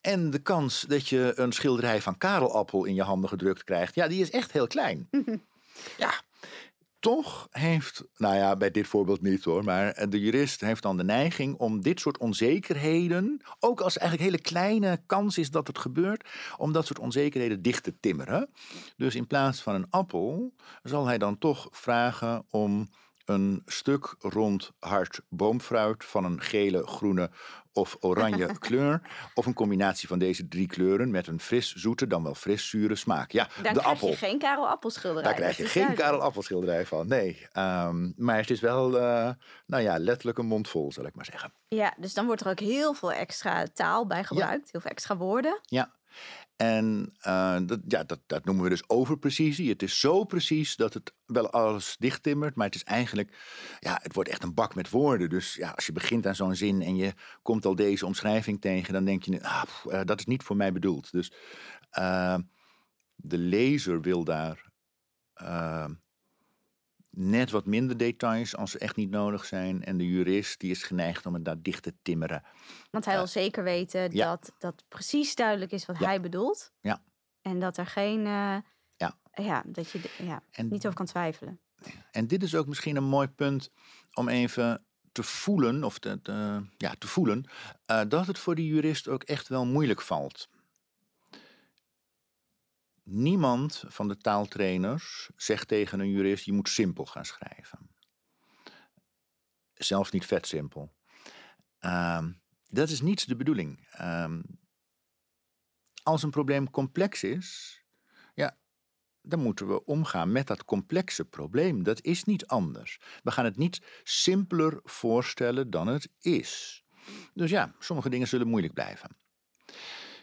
S1: En de kans dat je een schilderij van Karel Appel in je handen gedrukt krijgt, ja, die is echt heel klein. ja, toch heeft, nou ja, bij dit voorbeeld niet hoor, maar de jurist heeft dan de neiging om dit soort onzekerheden, ook als eigenlijk hele kleine kans is dat het gebeurt, om dat soort onzekerheden dicht te timmeren. Dus in plaats van een appel zal hij dan toch vragen om een stuk rond hard boomfruit van een gele, groene of oranje kleur. Of een combinatie van deze drie kleuren met een fris zoete, dan wel fris zure smaak. Ja,
S2: Dan
S1: de
S2: krijg
S1: appel.
S2: je geen Karel Appelschilderij.
S1: Daar krijg je
S2: is
S1: geen
S2: duidelijk.
S1: Karel Appelschilderij van, nee. Um, maar het is wel, uh, nou ja, letterlijk een mond vol, zal ik maar zeggen.
S2: Ja, dus dan wordt er ook heel veel extra taal bij gebruikt. Ja. Heel veel extra woorden.
S1: Ja. En uh, dat, ja, dat, dat noemen we dus overprecisie. Het is zo precies dat het wel alles dichttimmert, maar het is eigenlijk, ja, het wordt echt een bak met woorden. Dus ja, als je begint aan zo'n zin en je komt al deze omschrijving tegen, dan denk je, ah, dat is niet voor mij bedoeld. Dus uh, de lezer wil daar net wat minder details als ze echt niet nodig zijn. En de jurist die is geneigd om het daar dicht te timmeren.
S2: Want hij wil zeker weten
S1: ja.
S2: dat dat precies duidelijk is wat
S1: Ja.
S2: hij bedoelt.
S1: Ja.
S2: En dat er geen, eh,
S1: Ja.
S2: ja, dat je ja,
S1: En-
S2: niet over kan twijfelen.
S1: En dit is ook misschien een mooi punt om even te voelen, of te, te- ja, te voelen, eh, dat het voor de jurist ook echt wel moeilijk valt. Niemand van de taaltrainers zegt tegen een jurist: je moet simpel gaan schrijven. Zelfs niet vet simpel. Ehm, dat is niet de bedoeling. Ehm, als een probleem complex is, ja, dan moeten we omgaan met dat complexe probleem. Dat is niet anders. We gaan het niet simpeler voorstellen dan het is. Dus ja, sommige dingen zullen moeilijk blijven.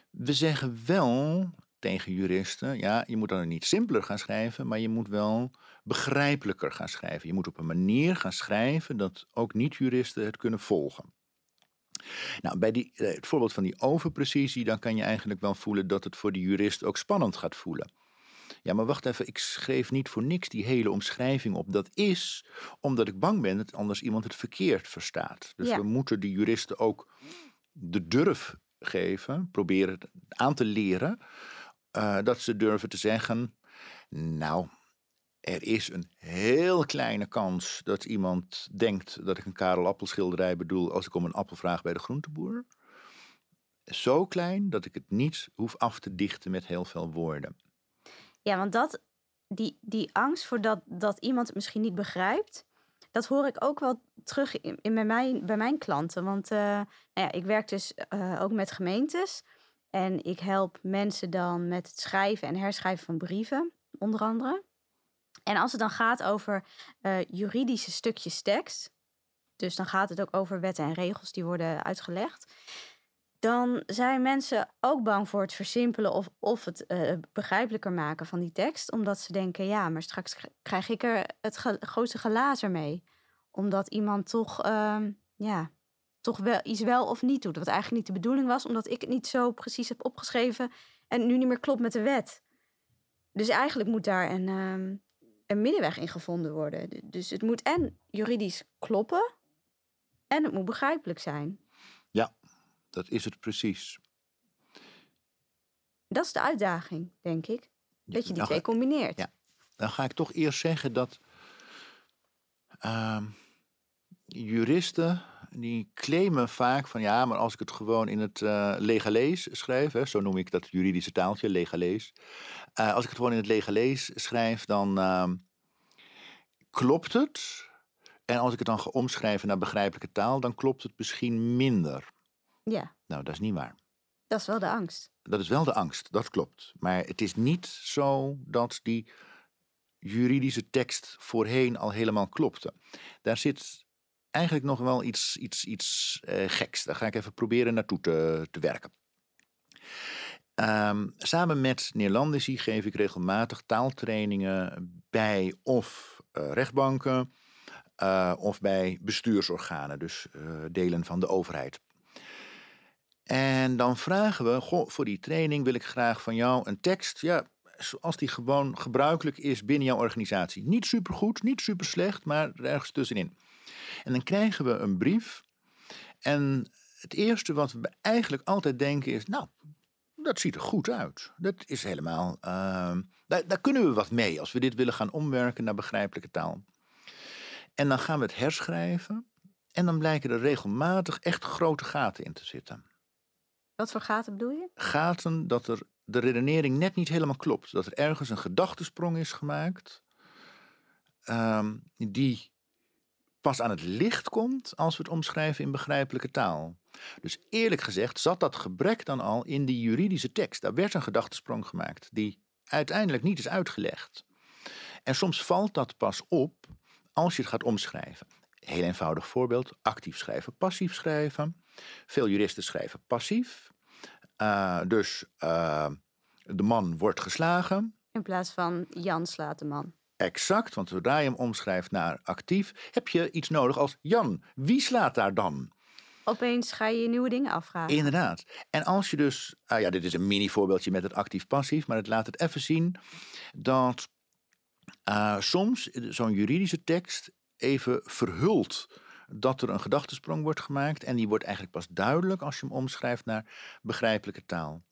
S1: We zeggen wel tegen juristen, ja, je moet dan niet simpeler gaan schrijven, maar je moet wel begrijpelijker gaan schrijven. Je moet op een manier gaan schrijven dat ook niet-juristen het kunnen volgen. Nou, bij die, eh, het voorbeeld van die overprecisie, dan kan je eigenlijk wel voelen dat het voor de jurist ook spannend gaat voelen. Ja, maar wacht even, ik schreef niet voor niks die hele omschrijving op. Dat is omdat ik bang ben dat anders iemand het verkeerd verstaat. Dus
S2: Ja.
S1: we moeten die juristen ook de durf geven, proberen aan te leren, eh, dat ze durven te zeggen, nou, er is een heel kleine kans dat iemand denkt dat ik een Karel Appelschilderij bedoel als ik om een appel vraag bij de groenteboer. Zo klein dat ik het niet hoef af te dichten met heel veel woorden.
S2: Ja, want dat, die, die angst voor dat, dat iemand het misschien niet begrijpt, dat hoor ik ook wel terug in, in bij, mijn, bij mijn klanten. Want uh, nou ja, ik werk dus uh, ook met gemeentes. En ik help mensen dan met het schrijven en herschrijven van brieven, onder andere. En als het dan gaat over uh, juridische stukjes tekst, dus dan gaat het ook over wetten en regels die worden uitgelegd, dan zijn mensen ook bang voor het versimpelen of, of het uh, begrijpelijker maken van die tekst, omdat ze denken, ja, maar straks krijg ik er het ge grootste mee, omdat iemand toch, uh, ja, toch wel iets wel of niet doet, wat eigenlijk niet de bedoeling was, omdat ik het niet zo precies heb opgeschreven en nu niet meer klopt met de wet. Dus eigenlijk moet daar een, um, een middenweg in gevonden worden. Dus het moet en juridisch kloppen en het moet begrijpelijk zijn.
S1: Ja, dat is het precies.
S2: Dat is de uitdaging, denk ik. Dat je die twee combineert.
S1: Ja. Dan ga ik toch eerst zeggen dat uh, juristen die claimen vaak van ja, maar als ik het gewoon in het uh, legalees schrijf, hè, zo noem ik dat juridische taaltje, legalees. Uh, als ik het gewoon in het legalees schrijf, dan uh, klopt het. En als ik het dan ga omschrijven naar begrijpelijke taal, dan klopt het misschien minder.
S2: Ja.
S1: Nou, dat is niet waar.
S2: Dat is wel de angst.
S1: Dat is wel de angst, dat klopt. Maar het is niet zo dat die juridische tekst voorheen al helemaal klopte. Daar zit eigenlijk nog wel iets, iets, iets uh, geks. Daar ga ik even proberen naartoe te, te werken. Um, samen met Neerlandici geef ik regelmatig taaltrainingen bij of uh, rechtbanken uh, of bij bestuursorganen, dus delen van de overheid. En dan vragen we, goh, voor die training wil ik graag van jou een tekst, ja, zoals die gewoon gebruikelijk is binnen jouw organisatie. Niet supergoed, niet super slecht, maar ergens tussenin. En dan krijgen we een brief. En het eerste wat we eigenlijk altijd denken is, nou, dat ziet er goed uit. Dat is helemaal, uh, daar, daar kunnen we wat mee als we dit willen gaan omwerken naar begrijpelijke taal. En dan gaan we het herschrijven. En dan blijken er regelmatig echt grote gaten in te zitten.
S2: Wat voor gaten bedoel je?
S1: Gaten dat er de redenering net niet helemaal klopt. Dat er ergens een gedachtesprong is gemaakt. Um, die pas aan het licht komt als we het omschrijven in begrijpelijke taal. Dus eerlijk gezegd zat dat gebrek dan al in die juridische tekst. Daar werd een gedachtesprong gemaakt die uiteindelijk niet is uitgelegd. En soms valt dat pas op als je het gaat omschrijven. Heel eenvoudig voorbeeld: actief schrijven, passief schrijven. Veel juristen schrijven passief. Uh, dus uh, de man wordt geslagen.
S2: In plaats van Jan slaat de man.
S1: Exact, want zodra je hem omschrijft naar actief, heb je iets nodig als Jan. Wie slaat daar dan?
S2: Opeens ga je nieuwe dingen afvragen.
S1: Inderdaad. En als je dus, uh, ja, dit is een mini voorbeeldje met het actief-passief, maar het laat het even zien dat uh, soms zo'n juridische tekst even verhult dat er een gedachtesprong wordt gemaakt en die wordt eigenlijk pas duidelijk als je hem omschrijft naar begrijpelijke taal.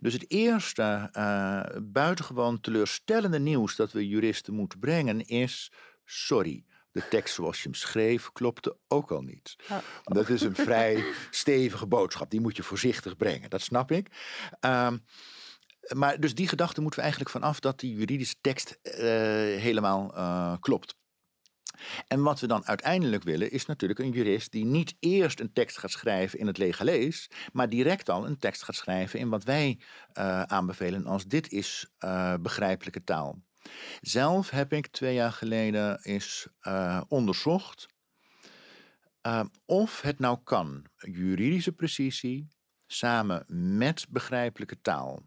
S1: Dus het eerste uh, buitengewoon teleurstellende nieuws dat we juristen moeten brengen is: sorry, de tekst zoals je hem schreef klopte ook al niet. Oh. Dat is een vrij stevige boodschap, die moet je voorzichtig brengen, dat snap ik. Uh, maar dus die gedachte moeten we eigenlijk vanaf dat die juridische tekst uh, helemaal uh, klopt. En wat we dan uiteindelijk willen is natuurlijk een jurist die niet eerst een tekst gaat schrijven in het legalees, maar direct al een tekst gaat schrijven in wat wij uh, aanbevelen als dit is uh, begrijpelijke taal. Zelf heb ik twee jaar geleden eens uh, onderzocht of het nou kan, juridische precisie samen met begrijpelijke taal.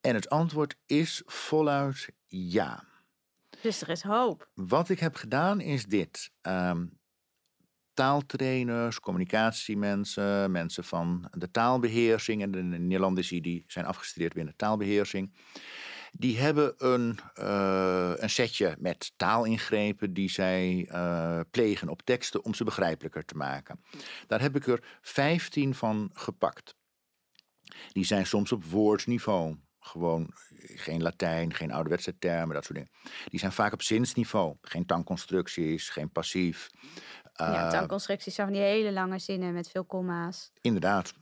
S1: En het antwoord is voluit ja.
S2: Dus er is hoop.
S1: Wat ik heb gedaan is dit. Um, taaltrainers, communicatiemensen, mensen van de taalbeheersing en de Nederlanders die zijn afgestudeerd binnen taalbeheersing. Die hebben een, uh, een setje met taalingrepen die zij uh, plegen op teksten om ze begrijpelijker te maken. Daar heb ik er 15 van gepakt. Die zijn soms op woordsniveau. Gewoon geen Latijn, geen ouderwetse termen, dat soort dingen. Die zijn vaak op zinsniveau. Geen tankconstructies, geen passief.
S2: Ja, uh, tankconstructies zijn van die hele lange zinnen met veel komma's.
S1: Inderdaad.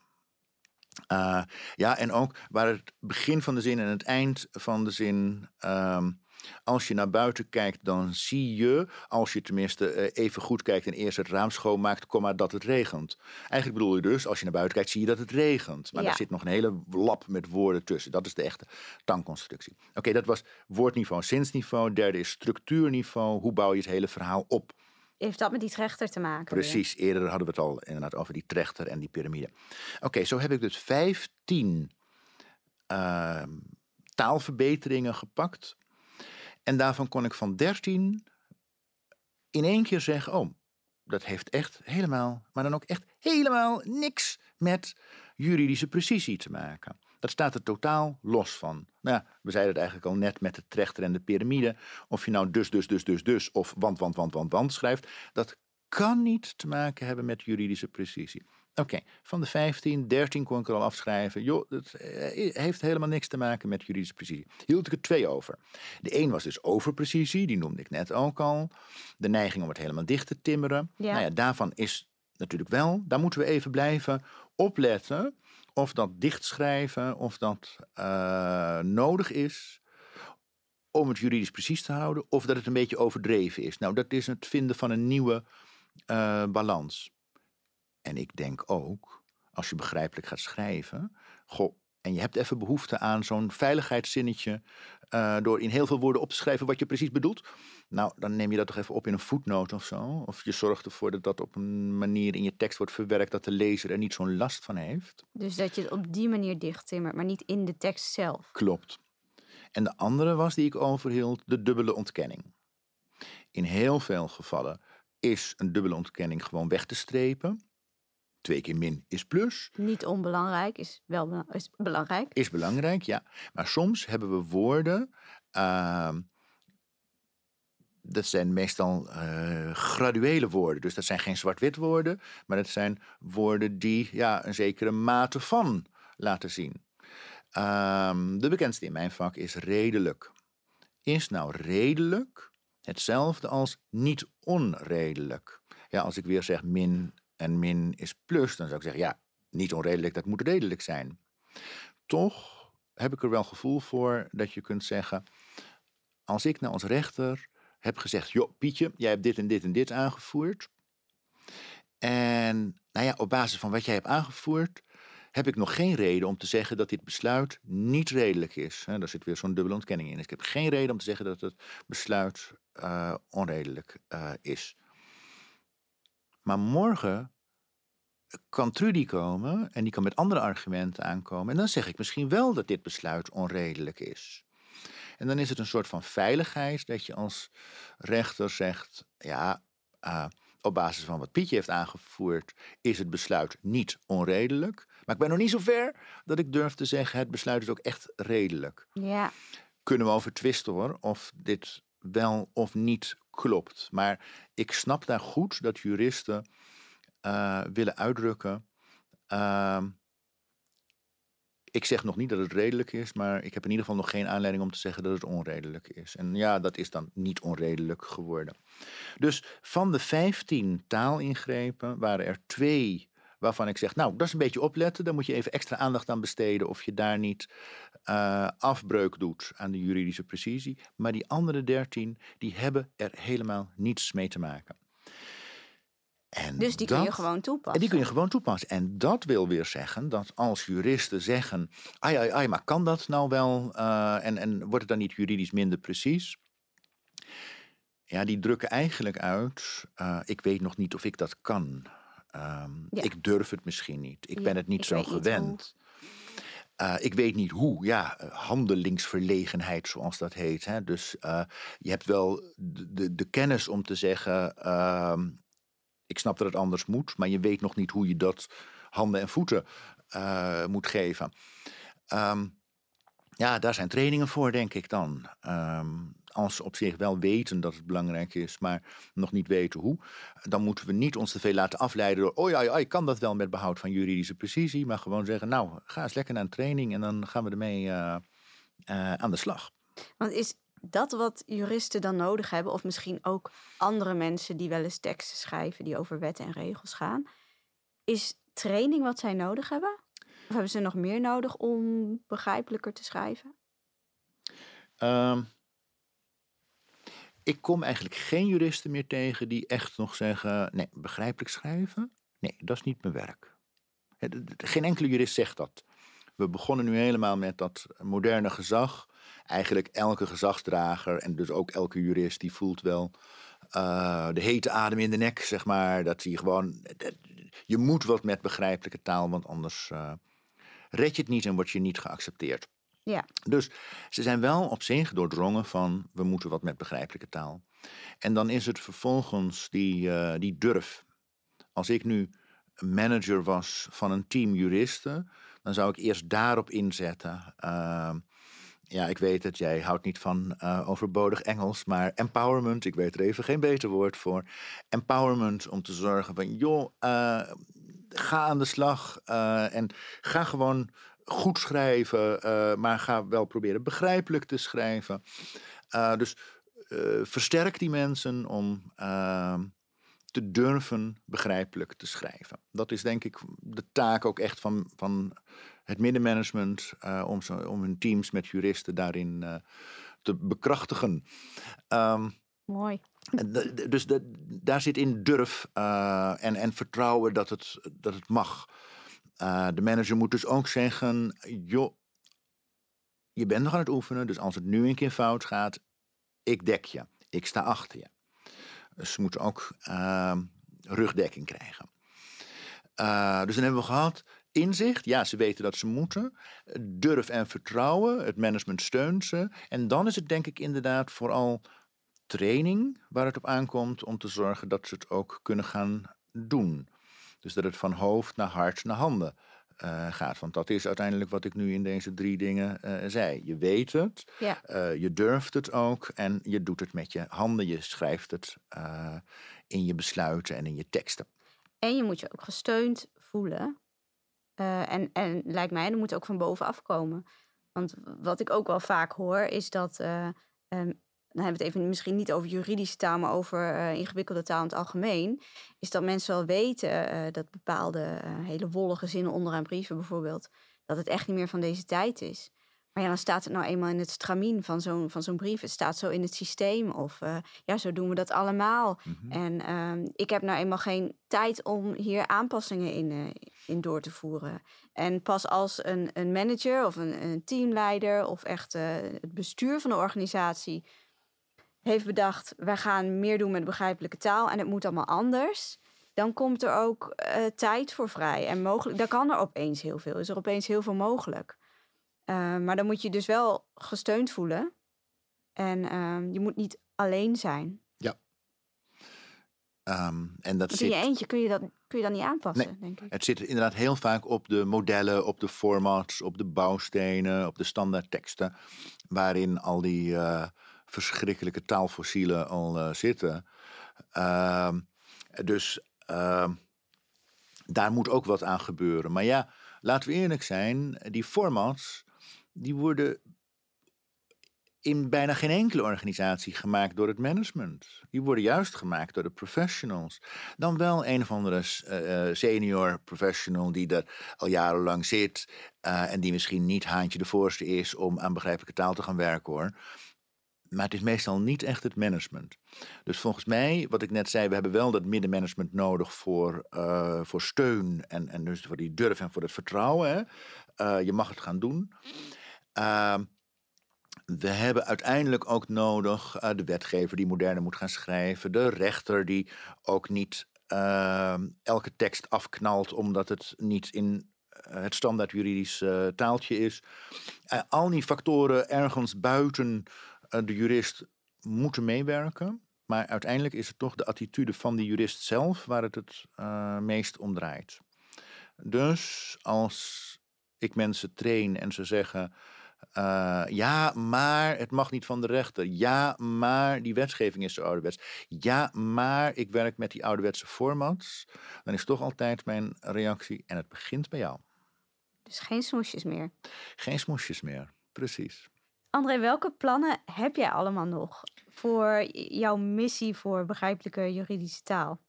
S1: Uh, ja, en ook waar het begin van de zin en het eind van de zin um, Als je naar buiten kijkt, dan zie je, als je tenminste eh, even goed kijkt en eerst het raam schoonmaakt, komma, dat het regent. Eigenlijk bedoel je dus, als je naar buiten kijkt, zie je dat het regent. Maar
S2: Ja.
S1: er zit nog een hele lap met woorden tussen. Dat is de echte tankconstructie. Oké, dat was woordniveau, zinsniveau. Derde is structuurniveau. Hoe bouw je het hele verhaal op?
S2: Heeft dat met die trechter te maken? weer?
S1: Precies, eerder hadden we het al inderdaad over die trechter en die piramide. Oké, zo heb ik dus 15 ehm, taalverbeteringen gepakt. En daarvan kon ik van 13 in één keer zeggen: Oh, dat heeft echt helemaal, maar dan ook echt helemaal niks met juridische precisie te maken. Dat staat er totaal los van. Nou ja, we zeiden het eigenlijk al net met de trechter en de piramide. Of je nou dus, dus, dus, dus, dus of want, want, want, want, want schrijft. Dat kan niet te maken hebben met juridische precisie. Oké, van de 15, 13 kon ik er al afschrijven. Joh, het eh, heeft helemaal niks te maken met juridische precisie. Hield ik er twee over. De een was dus overprecisie, die noemde ik net ook al. De neiging om het helemaal dicht te timmeren.
S2: Ja.
S1: Nou ja, daarvan is natuurlijk wel, daar moeten we even blijven opletten of dat dichtschrijven, of dat eh, nodig is om het juridisch precies te houden, of dat het een beetje overdreven is. Nou, dat is het vinden van een nieuwe eh, balans. En ik denk ook, als je begrijpelijk gaat schrijven, goh, en je hebt even behoefte aan zo'n veiligheidszinnetje, eh, door in heel veel woorden op te schrijven wat je precies bedoelt. Nou, dan neem je dat toch even op in een voetnoot of zo. Of je zorgt ervoor dat dat op een manier in je tekst wordt verwerkt dat de lezer er niet zo'n last van heeft.
S2: Dus dat je het op die manier dichttimmert, maar niet in de tekst zelf.
S1: Klopt. En de andere was die ik overhield, de dubbele ontkenning. In heel veel gevallen is een dubbele ontkenning gewoon weg te strepen. Twee keer min is plus.
S2: Niet onbelangrijk, is wel is belangrijk.
S1: Is belangrijk, ja. Maar soms hebben we woorden. ehm, dat zijn meestal eh, graduele woorden. Dus dat zijn geen zwart-wit woorden. Maar dat zijn woorden die ja, een zekere mate van laten zien. Ehm, de bekendste in mijn vak is redelijk. Is nou redelijk hetzelfde als niet onredelijk? Ja, als ik weer zeg min en min is plus, dan zou ik zeggen ja, niet onredelijk, dat moet redelijk zijn. Toch heb ik er wel gevoel voor dat je kunt zeggen: als ik nou als rechter heb gezegd: joh, Pietje, jij hebt dit en dit en dit aangevoerd. En nou ja, op basis van wat jij hebt aangevoerd, heb ik nog geen reden om te zeggen dat dit besluit niet redelijk is. Hè, daar zit weer zo'n dubbele ontkenning in. Dus ik heb geen reden om te zeggen dat het besluit eh, onredelijk eh, is. Maar morgen kan Trudy komen en die kan met andere argumenten aankomen. En dan zeg ik misschien wel dat dit besluit onredelijk is. En dan is het een soort van veiligheid dat je als rechter zegt: ja, eh, op basis van wat Pietje heeft aangevoerd, is het besluit niet onredelijk. Maar ik ben nog niet zo ver dat ik durf te zeggen: het besluit is ook echt redelijk.
S2: Ja,
S1: Kunnen we over twisten hoor, of dit wel of niet klopt. Maar ik snap daar goed dat juristen eh, willen uitdrukken. ehm, ik zeg nog niet dat het redelijk is, maar ik heb in ieder geval nog geen aanleiding om te zeggen dat het onredelijk is. En ja, dat is dan niet onredelijk geworden. Dus van de 15 taalingrepen waren er twee waarvan ik zeg, nou, dat is een beetje opletten. Daar moet je even extra aandacht aan besteden of je daar niet eh, afbreuk doet aan de juridische precisie. Maar die andere 13, die hebben er helemaal niets mee te maken. En
S2: dus die kun je gewoon toepassen.
S1: en die kun je gewoon toepassen. En dat wil weer zeggen dat als juristen zeggen: ai, ai, ai, maar kan dat nou wel? eh, en, en wordt het dan niet juridisch minder precies? Ja, die drukken eigenlijk uit: eh, ik weet nog niet of ik dat kan. Ehm,
S2: Ja.
S1: Ik durf het misschien niet. Ik
S2: Ja,
S1: ben het niet zo
S2: niet
S1: gewend. Eh, ik weet niet hoe. Ja, eh, handelingsverlegenheid, zoals dat heet. Hè? Dus eh, je hebt wel de, de, de kennis om te zeggen: ehm, ik snap dat het anders moet, maar je weet nog niet hoe je dat handen en voeten moet geven. Ehm, ja, daar zijn trainingen voor, denk ik dan. Ehm, als ze op zich wel weten dat het belangrijk is, maar nog niet weten hoe, dan moeten we niet ons te veel laten afleiden door, oh ja, ja, ik kan dat wel met behoud van juridische precisie, maar gewoon zeggen, nou, ga eens lekker naar een training en dan gaan we ermee eh, eh, aan de slag.
S2: Want is dat wat juristen dan nodig hebben, of misschien ook andere mensen die wel eens teksten schrijven die over wetten en regels gaan, is training wat zij nodig hebben? Of hebben ze nog meer nodig om begrijpelijker te schrijven?
S1: Ehm, ik kom eigenlijk geen juristen meer tegen die echt nog zeggen: nee, begrijpelijk schrijven? Nee, dat is niet mijn werk. Geen enkele jurist zegt dat. We begonnen nu helemaal met dat moderne gezag. Eigenlijk elke gezagsdrager en dus ook elke jurist die voelt wel uh, de hete adem in de nek, zeg maar. Dat hij gewoon. Je moet wat met begrijpelijke taal, want anders uh, red je het niet en word je niet geaccepteerd.
S2: Ja.
S1: Dus ze zijn wel op zich doordrongen van we moeten wat met begrijpelijke taal. En dan is het vervolgens die, uh, die durf. Als ik nu manager was van een team juristen, dan zou ik eerst daarop inzetten. Uh, ja, ik weet het, jij houdt niet van uh, overbodig Engels, maar empowerment, ik weet er even geen beter woord voor. Empowerment om te zorgen van, joh, uh, ga aan de slag en ga gewoon goed schrijven, maar ga wel proberen begrijpelijk te schrijven. dus versterk die mensen om ehm, te durven begrijpelijk te schrijven. Dat is denk ik de taak ook echt van, van het middenmanagement om, zo, om hun teams met juristen daarin te bekrachtigen.
S2: Um, Mooi.
S1: Dus de, daar zit in durf uh, en, en vertrouwen dat het, dat het mag. De manager moet dus ook zeggen: joh, je bent nog aan het oefenen, dus als het nu een keer fout gaat, ik dek je, ik sta achter je. Dus ze moeten ook ehm, rugdekking krijgen. dus dan hebben we gehad Inzicht, ja, ze weten dat ze moeten. Durf en vertrouwen, het management steunt ze. En dan is het denk ik inderdaad vooral training waar het op aankomt om te zorgen dat ze het ook kunnen gaan doen. Dus dat het van hoofd naar hart naar handen uh, gaat. Want dat is uiteindelijk wat ik nu in deze drie dingen uh, zei. Je weet het,
S2: ja.
S1: uh, je durft het ook en je doet het met je handen. Je schrijft het in je besluiten en in je teksten.
S2: En je moet je ook gesteund voelen en, en lijkt mij, dat moet ook van bovenaf komen. Want wat ik ook wel vaak hoor, is dat. Um, dan hebben we het even misschien niet over juridische taal, maar over uh, ingewikkelde taal in het algemeen. Is dat mensen wel weten dat bepaalde hele wollige zinnen onderaan brieven bijvoorbeeld. dat het echt niet meer van deze tijd is. Maar ja, dan staat het nou eenmaal in het stramien van zo'n, van zo'n brief. Het staat zo in het systeem. Of uh, ja, zo doen we dat allemaal. Mm-hmm. En uh, ik heb nou eenmaal geen tijd om hier aanpassingen in, uh, in door te voeren. En pas als een, een manager of een, een teamleider of echt eh, het bestuur van de organisatie heeft bedacht: wij gaan meer doen met begrijpelijke taal en het moet allemaal anders. Dan komt er ook tijd voor vrij. En mogelijk, dan kan er opeens heel veel. Is er opeens heel veel mogelijk. Uh, maar dan moet je dus wel gesteund voelen. En uh, je moet niet alleen zijn.
S1: Ja. Um, en dat
S2: Want
S1: zit...
S2: in je eentje kun je dat, kun je dat niet aanpassen,
S1: nee,
S2: denk ik.
S1: Het zit inderdaad heel vaak op de modellen, op de formats, op de bouwstenen, op de standaardteksten. Waarin al die uh, verschrikkelijke taalfossielen al uh, zitten. dus ehm, daar moet ook wat aan gebeuren. Maar ja, laten we eerlijk zijn, die formats die worden in bijna geen enkele organisatie gemaakt door het management. Die worden juist gemaakt door de professionals. Dan wel een of andere uh, senior professional die er al jarenlang zit en die misschien niet haantje de voorste is om aan begrijpelijke taal te gaan werken hoor. Maar het is meestal niet echt het management. Dus volgens mij, wat ik net zei, we hebben wel dat middenmanagement nodig voor, uh, voor steun en, en dus voor die durf en voor het vertrouwen. Hè. Uh, je mag het gaan doen. Uh, we hebben uiteindelijk ook nodig uh, de wetgever die moderner moet gaan schrijven, de rechter die ook niet uh, elke tekst afknalt omdat het niet in eh, het standaard juridisch taaltje is. al die factoren ergens buiten de jurist moeten meewerken. Maar uiteindelijk is het toch de attitude van de jurist zelf waar het het meest om draait. Dus als ik mensen train en ze zeggen uh, ja, maar het mag niet van de rechter. Ja, maar die wetgeving is zo ouderwets. Ja, maar ik werk met die ouderwetse formats. Dan is toch altijd mijn reactie en het begint bij jou.
S2: Dus geen smoesjes meer?
S1: Geen smoesjes meer, precies.
S2: André, welke plannen heb jij allemaal nog voor jouw missie voor begrijpelijke juridische taal?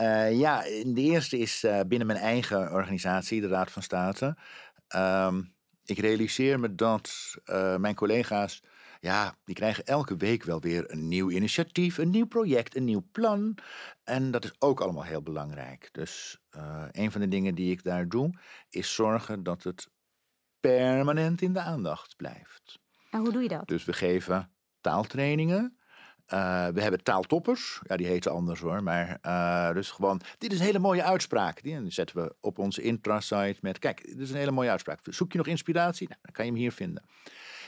S1: Uh, ja, de eerste is uh, binnen mijn eigen organisatie, de Raad van State. Um, ik realiseer me dat uh, mijn collega's ja, die krijgen elke week wel weer een nieuw initiatief, een nieuw project, een nieuw plan. En dat is ook allemaal heel belangrijk. Dus een van de dingen die ik daar doe, is zorgen dat het permanent in de aandacht blijft.
S2: En hoe doe je dat?
S1: Dus we geven taaltrainingen. Uh, we hebben taaltoppers. Ja, die heten anders hoor. Maar uh, dus gewoon, dit is een hele mooie uitspraak. Die zetten we op onze intrasite met, kijk, dit is een hele mooie uitspraak. Zoek je nog inspiratie? Nou, dan kan je hem hier vinden.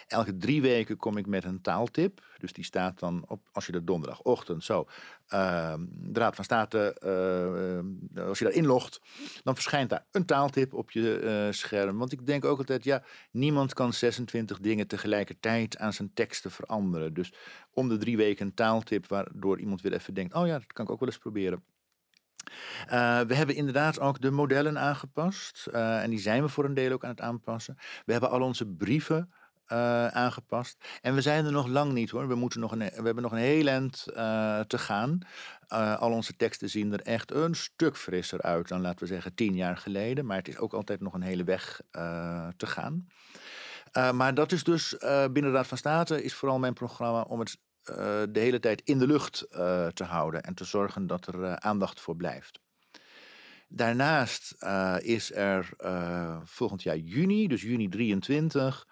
S1: Elke drie weken kom ik met een taaltip. Dus die staat dan op, als je de donderdagochtend zo, uh, de Raad van State, uh, als je daar inlogt, dan verschijnt daar een taaltip op je uh, scherm. Want ik denk ook altijd, ja, niemand kan 26 dingen tegelijkertijd aan zijn teksten veranderen. Dus om de drie weken een taaltip waardoor iemand weer even denkt, oh ja, dat kan ik ook wel eens proberen. Uh, we hebben inderdaad ook de modellen aangepast. Uh, en die zijn we voor een deel ook aan het aanpassen. We hebben al onze brieven uh, aangepast. En we zijn er nog lang niet hoor. We, moeten nog een, we hebben nog een heel eind uh, te gaan. Uh, al onze teksten zien er echt een stuk frisser uit dan, laten we zeggen, tien jaar geleden. Maar het is ook altijd nog een hele weg te gaan. maar dat is dus binnen de Raad van State is vooral mijn programma om het de hele tijd in de lucht te houden en te zorgen dat er aandacht voor blijft. Daarnaast is er volgend jaar juni, dus juni 23,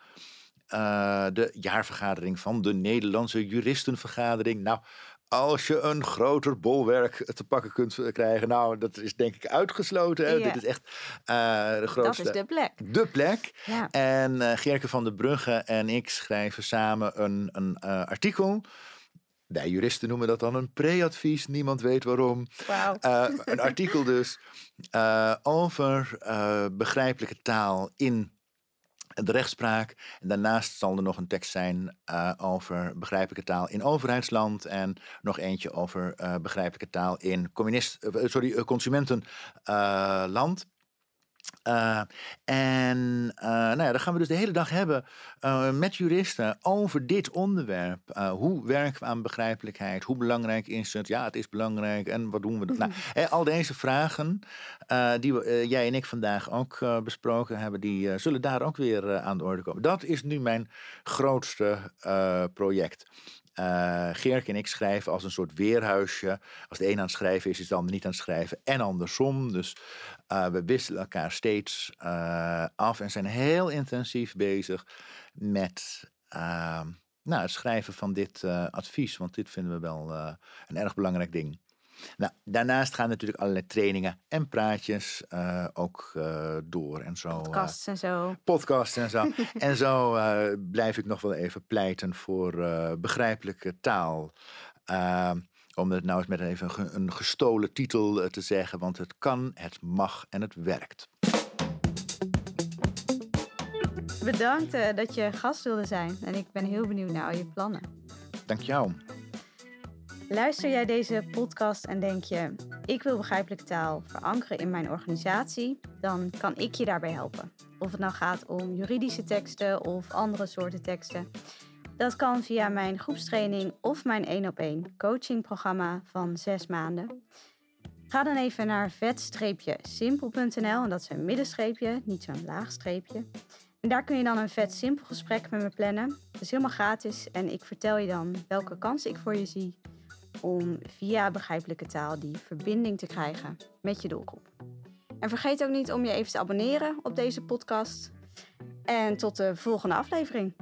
S1: uh, de jaarvergadering van de Nederlandse Juristenvergadering. Nou, als je een groter bolwerk te pakken kunt krijgen, nou, dat is denk ik uitgesloten. Hè? Dit is echt uh, de grootste.
S2: Dat is de plek.
S1: De plek.
S2: Ja.
S1: En uh, Gerke van der Brugge en ik schrijven samen een, een artikel. Wij juristen noemen dat dan een pre-advies. Niemand weet waarom.
S2: Wow.
S1: een artikel dus over begrijpelijke taal in de rechtspraak. En daarnaast zal er nog een tekst zijn uh, over begrijpelijke taal in overheidsland. En nog eentje over uh, begrijpelijke taal in communist, uh, sorry, consumentenland. Uh, en uh, nou ja, dan gaan we dus de hele dag hebben uh, met juristen over dit onderwerp. hoe werken we aan begrijpelijkheid? Hoe belangrijk is het? Ja, het is belangrijk. En wat doen we dan? nou, al deze vragen die we, jij en ik vandaag ook besproken hebben, die zullen daar ook weer aan de orde komen. Dat is nu mijn grootste project. Uh, Geerk en ik schrijven als een soort weerhuisje. Als de een aan het schrijven is, is de ander niet aan het schrijven. En andersom. Dus uh, we wisselen elkaar steeds uh, af en zijn heel intensief bezig met ehm, nou, het schrijven van dit advies. Want dit vinden we wel een erg belangrijk ding. Nou, daarnaast gaan natuurlijk allerlei trainingen en praatjes uh, ook uh, door en zo.
S2: Podcasts en zo.
S1: Podcasts en zo. en zo blijf ik nog wel even pleiten voor begrijpelijke taal. Ehm, om het nou eens met even een gestolen titel te zeggen, want het kan, het mag en het werkt.
S2: Bedankt dat je gast wilde zijn en ik ben heel benieuwd naar al je plannen.
S1: Dank jou.
S2: Luister jij deze podcast en denk je: ik wil begrijpelijke taal verankeren in mijn organisatie, dan kan ik je daarbij helpen. Of het nou gaat om juridische teksten of andere soorten teksten. Dat kan via mijn groepstraining of mijn 1 op 1 coachingprogramma van 6 maanden. Ga dan even naar vet-simpel.nl en dat is een middenstreepje, niet zo'n laag streepje. En daar kun je dan een vet simpel gesprek met me plannen. Het is helemaal gratis en ik vertel je dan welke kansen ik voor je zie om via begrijpelijke taal die verbinding te krijgen met je doelgroep. En vergeet ook niet om je even te abonneren op deze podcast. En tot de volgende aflevering.